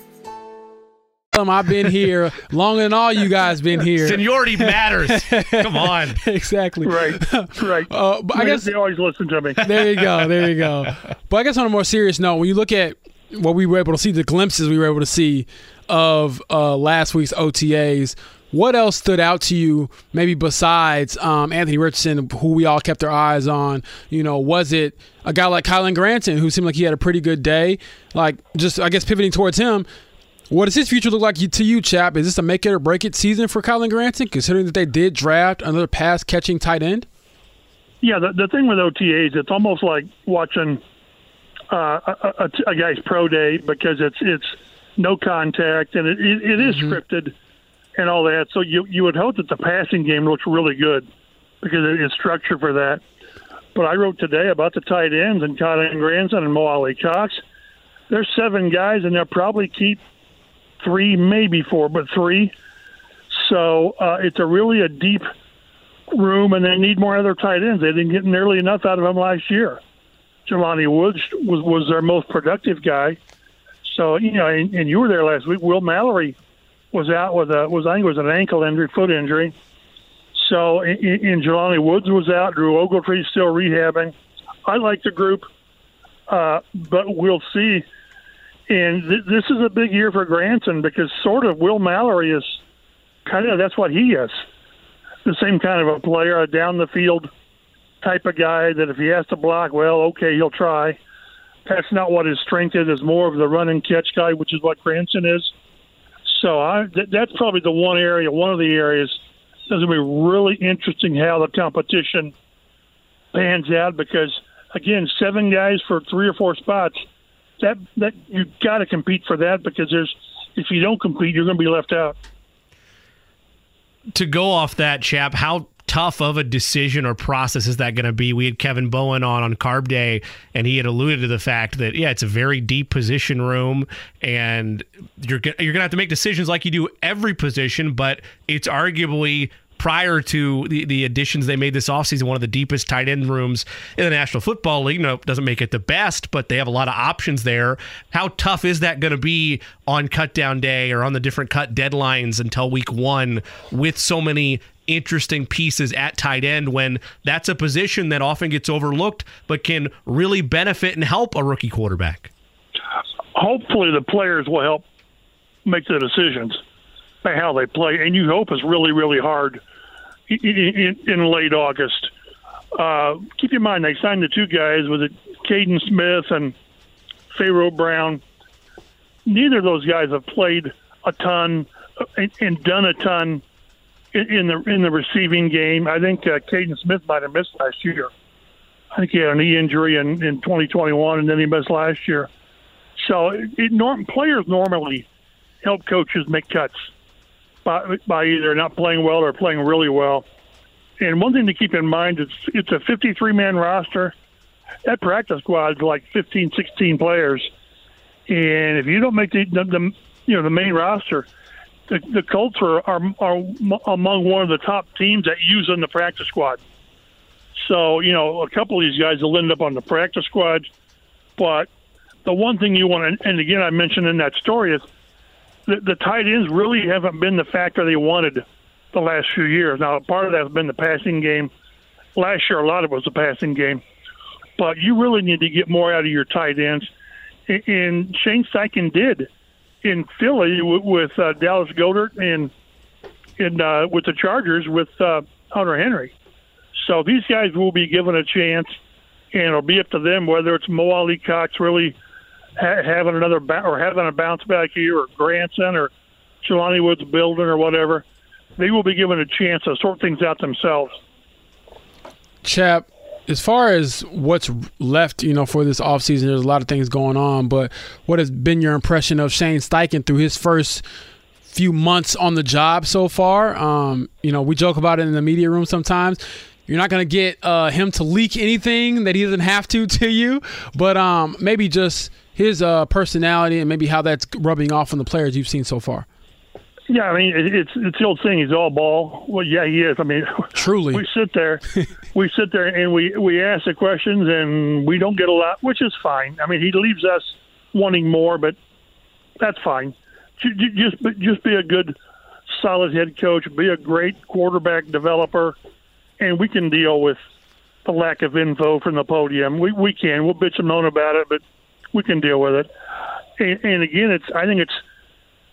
[SPEAKER 4] I've been here longer than all you guys been here.
[SPEAKER 2] Seniority matters. Come on. (laughs)
[SPEAKER 4] exactly.
[SPEAKER 7] Right. Right. (laughs)
[SPEAKER 4] Uh, but I guess
[SPEAKER 7] they always listen to me.
[SPEAKER 4] There you go. There you go. (laughs) But I guess on a more serious note, when you look at what we were able to see, the glimpses we were able to see of uh, last week's OTAs, what else stood out to you, maybe besides um, Anthony Richardson, who we all kept our eyes on? You know, was it a guy like Kylen Granson, who seemed like he had a pretty good day? Like, just, I guess, pivoting towards him, what does his future look like to you, chap? Is this a make it or break it season for Kylen Granson, considering that they did draft another pass catching tight end?
[SPEAKER 7] Yeah, the, the thing with OTAs, it's almost like watching uh, a, a, a, guy's pro day because it's it's no contact and it, it, it is mm-hmm. scripted and all that. So you you would hope that the passing game looks really good because it is structured for that. But I wrote today about the tight ends and Kylen Granson and Mo Alie-Cox. There's seven guys, and they'll probably keep three, maybe four, but three. So uh, it's a really a deep room, and they need more other tight ends. They didn't get nearly enough out of them last year. Jelani Woods was was their most productive guy. So you know, and, and you were there last week. Will Mallory was out with a was I think it was an ankle injury, foot injury. So and, and Jelani Woods was out. Drew Ogletree's still rehabbing. I like the group, uh, but we'll see and th- this is a big year for Granson because sort of Will Mallory is kind of that's what he is. The same kind of a player, a down the field type of guy that if he has to block, well, okay, he'll try. That's not what his strength is. Is more of the run and catch guy, which is what Granson is. So I, th- that's probably the one area, one of the areas that's going to be really interesting how the competition pans out because again, seven guys for three or four spots that that you got to compete for that because there's if you don't compete, you're going to be left out.
[SPEAKER 2] To go off that, chap, how tough of a decision or process is that going to be? We had Kevin Bowen on on Carb Day, and he had alluded to the fact that yeah, it's a very deep position room, and you're you're going to have to make decisions like you do every position, but it's arguably prior to the, the additions they made this offseason, one of the deepest tight end rooms in the National Football League. No, doesn't make it the best, but they have a lot of options there. How tough is that going to be on cut down day or on the different cut deadlines until week one with so many interesting pieces at tight end when that's a position that often gets overlooked but can really benefit and help a rookie quarterback?
[SPEAKER 7] Hopefully, the players will help make the decisions by how they play, and you hope it's really, really hard in, in late August. Uh, keep in mind, they signed the two guys with it, Kaden Smith and Pharaoh Brown. Neither of those guys have played a ton and, and done a ton in, in, the in the receiving game. I think uh, Kaden Smith might have missed last year. I think he had a knee injury in, in 2021, and then he missed last year. So it, it norm, players normally help coaches make cuts by, by either not playing well or playing really well. And one thing to keep in mind is it's a 53 man roster. That practice squad is like 15, 16 players. And if you don't make the, the, the you know the main roster, the, the Colts are, are are among one of the top teams that use in the practice squad. So you know a couple of these guys will end up on the practice squad, but the one thing you want to, and again I mentioned in that story is the, the tight ends really haven't been the factor they wanted the last few years. Now, part of that has been the passing game. Last year, a lot of it was the passing game, but you really need to get more out of your tight ends. And Shane Steichen did in Philly with uh, Dallas Goedert and in uh, with the Chargers with uh, Hunter Henry. So these guys will be given a chance, and it'll be up to them whether it's Mo Alie-Cox really ha- having another or having a bounce back here, or Granson, or Jelani Woods building, or whatever. They will be given a chance to sort things out themselves.
[SPEAKER 4] Chap, as far as what's left, you know, for this offseason, there's a lot of things going on, but what has been your impression of Shane Steichen through his first few months on the job so far? Um, you know, we joke about it in the media room sometimes. You're not going to get uh, him to leak anything that he doesn't have to (laughs) to you, but um, maybe just his uh, personality and maybe how that's rubbing off on the players you've seen so far.
[SPEAKER 7] Yeah, I mean it's it's the old thing. He's all ball. Well, yeah, he is. I mean, (laughs)
[SPEAKER 4] truly,
[SPEAKER 7] we sit there, (laughs) we sit there, and we we ask the questions, and we don't get a lot, which is fine. I mean, he leaves us wanting more, but that's fine. Just just be a good, solid head coach. Be a great quarterback developer, and we can deal with the lack of info from the podium. We we can. We'll bitch and moan about it, but we can deal with it. And, and again, it's I think it's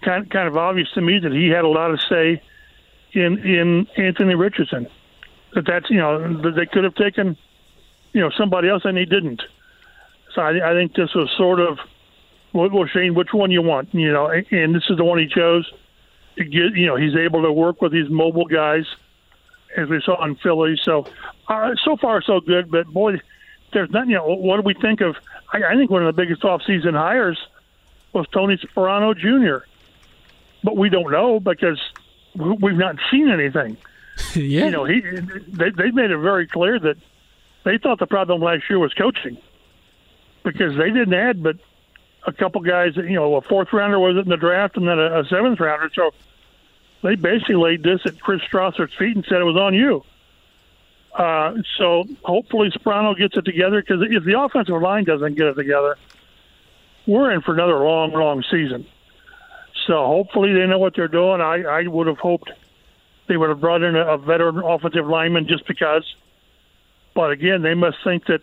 [SPEAKER 7] kind kind of obvious to me that he had a lot of say in in Anthony Richardson. That that's you know that they could have taken you know somebody else and he didn't. So I, I think this was sort of well, Shane, which one you want? You know, and this is the one he chose. To get you know he's able to work with these mobile guys, as we saw in Philly. So uh, so far so good, but boy, there's nothing. You know, what do we think of? I, I think one of the biggest offseason hires was Tony Sparano Jr but we don't know because we've not seen anything. (laughs)
[SPEAKER 4] yeah.
[SPEAKER 7] You know, he they they made it very clear that they thought the problem last year was coaching because they didn't add but a couple guys. You know, a fourth rounder was it in the draft, and then a, a seventh rounder. So they basically laid this at Chris Strausser's feet and said it was on you. Uh, so hopefully Sparano gets it together because if the offensive line doesn't get it together, we're in for another long, long season. So hopefully they know what they're doing. I, I would have hoped they would have brought in a, a veteran offensive lineman just because. But again, they must think that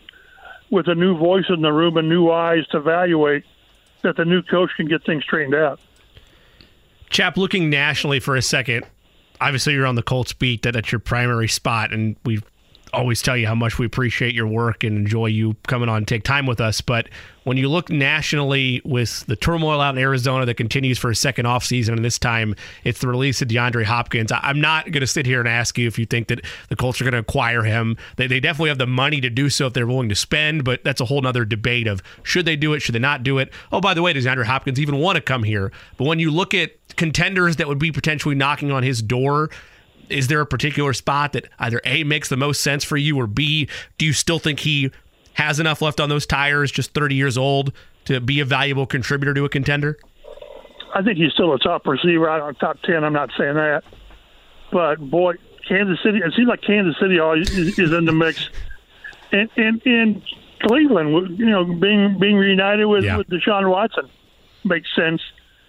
[SPEAKER 7] with a new voice in the room and new eyes to evaluate, that the new coach can get things straightened out.
[SPEAKER 2] Chap, looking nationally for a second, obviously you're on the Colts beat. That that's your primary spot, and we've always tell you how much we appreciate your work and enjoy you coming on and take time with us. But when you look nationally with the turmoil out in Arizona that continues for a second off season, and this time it's the release of DeAndre Hopkins, I'm not going to sit here and ask you if you think that the Colts are going to acquire him. They, they definitely have the money to do so if they're willing to spend, but that's a whole other debate of should they do it, should they not do it. Oh, by the way, does DeAndre Hopkins even want to come here? But when you look at contenders that would be potentially knocking on his door, is there a particular spot that either A makes the most sense for you or B, do you still think he has enough left on those tires, just 30 years old, to be a valuable contributor to a contender?
[SPEAKER 7] I think he's still a top receiver. I don't top 10. I'm not saying that. But boy, Kansas City, it seems like Kansas City is, is in the mix. And, and, and Cleveland, you know, being being reunited with, yeah. with Deshaun Watson makes sense.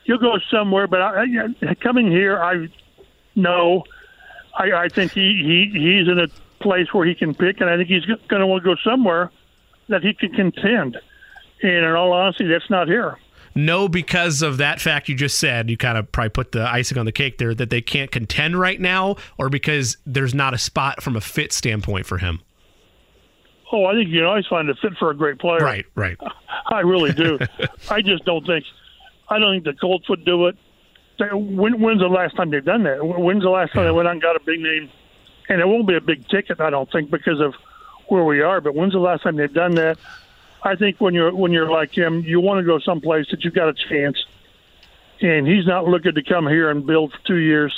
[SPEAKER 7] He'll go somewhere, but I, I, coming here, I know I, I think he, he he's in a place where he can pick, and I think he's going to want to go somewhere that he can contend. And in all honesty, that's not here.
[SPEAKER 2] No, because of that fact you just said, you kind of probably put the icing on the cake there that they can't contend right now, or because there's not a spot from a fit standpoint for him.
[SPEAKER 7] Oh, I think you can always find a fit for a great player.
[SPEAKER 2] Right, right. (laughs)
[SPEAKER 7] I really do. (laughs) I just don't think. I don't think the Colts would do it. When, when's the last time they've done that? When's the last time yeah. they went out and got a big name? And it won't be a big ticket, I don't think, because of where we are. But when's the last time they've done that? I think when you're when you're like him, you want to go someplace that you've got a chance. And he's not looking to come here and build for two years.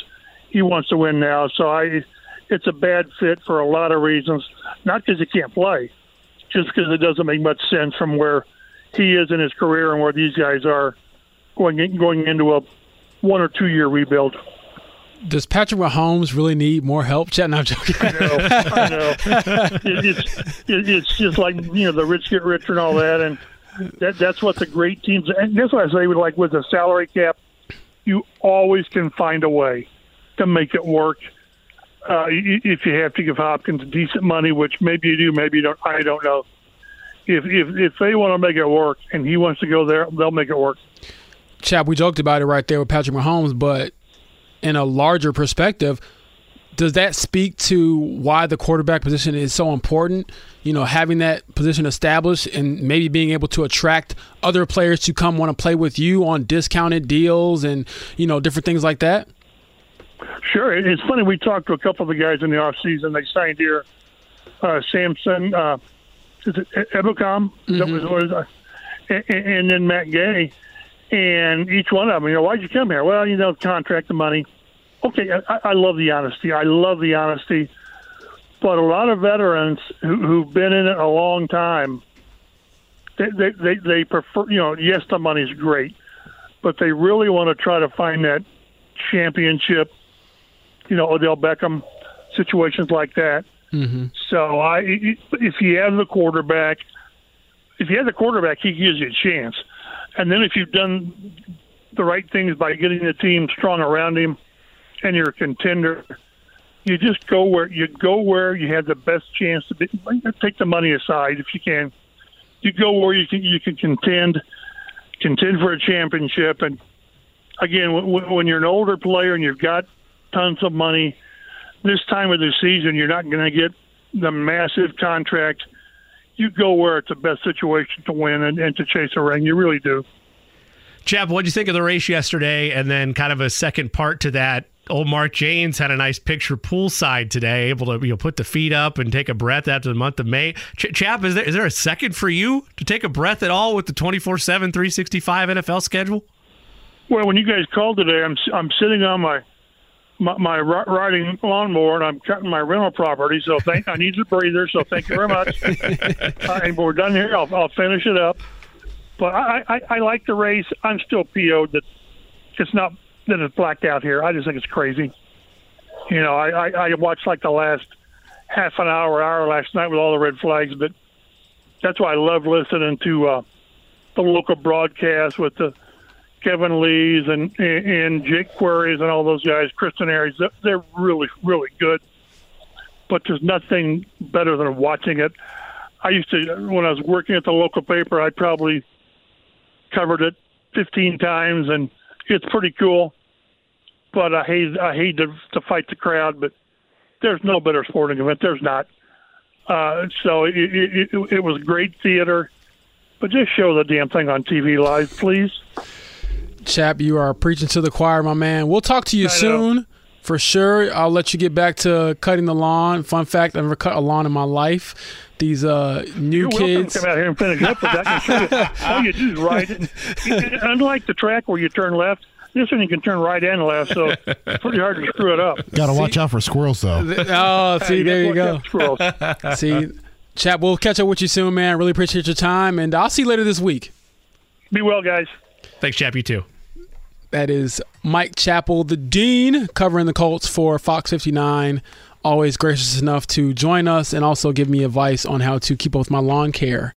[SPEAKER 7] He wants to win now. So I, it's a bad fit for a lot of reasons. Not because he can't play, just because it doesn't make much sense from where he is in his career and where these guys are going going into a one or two year rebuild.
[SPEAKER 4] Does Patrick Mahomes really need more help? Chet, no, I'm joking.
[SPEAKER 7] I know, I know. It, it's it, it's just like you know the rich get richer and all that, and that that's what the great teams. And that's what I say. With like with the salary cap, you always can find a way to make it work. uh, if you have to give Hopkins decent money, which maybe you do, maybe you don't. I don't know. If if if they want to make it work and he wants to go there, they'll make it work.
[SPEAKER 4] Chap, we joked about it right there with Patrick Mahomes, but in a larger perspective, does that speak to why the quarterback position is so important? You know, having that position established and maybe being able to attract other players to come want to play with you on discounted deals and, you know, different things like that?
[SPEAKER 7] Sure. It's funny. We talked to a couple of the guys in the off season. They signed here uh, Samson, uh, is it Ebukam? Mm-hmm. Uh, and, and then Matt Gay. And each one of them, you know, why'd you come here? Well, you know, contract the money okay, I, I love the honesty. I love the honesty. But a lot of veterans who, who've been in it a long time, they, they, they, they prefer, you know, yes, the money's great, but they really want to try to find that championship, you know, Odell Beckham situations like that. Mm-hmm. So I, if you have the quarterback, if you have the quarterback, he gives you a chance. And then if you've done the right things by getting the team strong around him, and you're a contender, you just go where you go where you have the best chance to be. Take the money aside if you can. You go where you can you can contend, contend for a championship. And again, when, when you're an older player and you've got tons of money, this time of the season you're not going to get the massive contract. You go where it's the best situation to win and, and to chase a ring. You really do.
[SPEAKER 2] Jeff, what did you think of the race yesterday? And then, kind of a second part to that, old Mark Jaynes had a nice picture poolside today, able to you know put the feet up and take a breath after the month of May. Ch- Chap, is there is there a second for you to take a breath at all with the 24/7 365 NFL schedule?
[SPEAKER 7] Well, when you guys called today, I'm I'm sitting on my my, my riding lawnmower and I'm cutting my rental property. So thank I need a breather. So thank you very much. (laughs) uh, and we're done here, I'll, I'll finish it up. But I, I I like the race. I'm still PO'd that it's not that it's blacked out here. I just think it's crazy. You know, I, I, I watched like the last half an hour, hour last night with all the red flags, but that's why I love listening to uh, the local broadcast with the Kevin Lees and and Jake Querys and all those guys, Kristen Aries. They're really really good, but there's nothing better than watching it. I used to when I was working at the local paper, I probably covered it 15 times, and it's pretty cool but I hate I hate to to fight the crowd, but there's no better sporting event. There's not. Uh, so it, it, it, it was great theater, but just show the damn thing on TV live, please.
[SPEAKER 4] Chap, you are preaching to the choir, my man. We'll talk to you I soon. Know. For sure, I'll let you get back to cutting the lawn. Fun fact: I've never cut a lawn in my life. These uh, new
[SPEAKER 7] You're
[SPEAKER 4] kids
[SPEAKER 7] come out here and finish up with that. All you do is ride it. (laughs) Unlike the track where you turn left, this one you can turn right and left, so it's pretty hard to screw it up.
[SPEAKER 8] Got to watch out for squirrels, though.
[SPEAKER 4] Oh, see, there you go. (laughs) see, Chap, we'll catch up with you soon, man. Really appreciate your time, and I'll see you later this week.
[SPEAKER 7] Be well, guys.
[SPEAKER 2] Thanks, Chap. You too.
[SPEAKER 4] That is Mike Chappell, the Dean, covering the Colts for Fox 59. Always gracious enough to join us and also give me advice on how to keep up with my lawn care.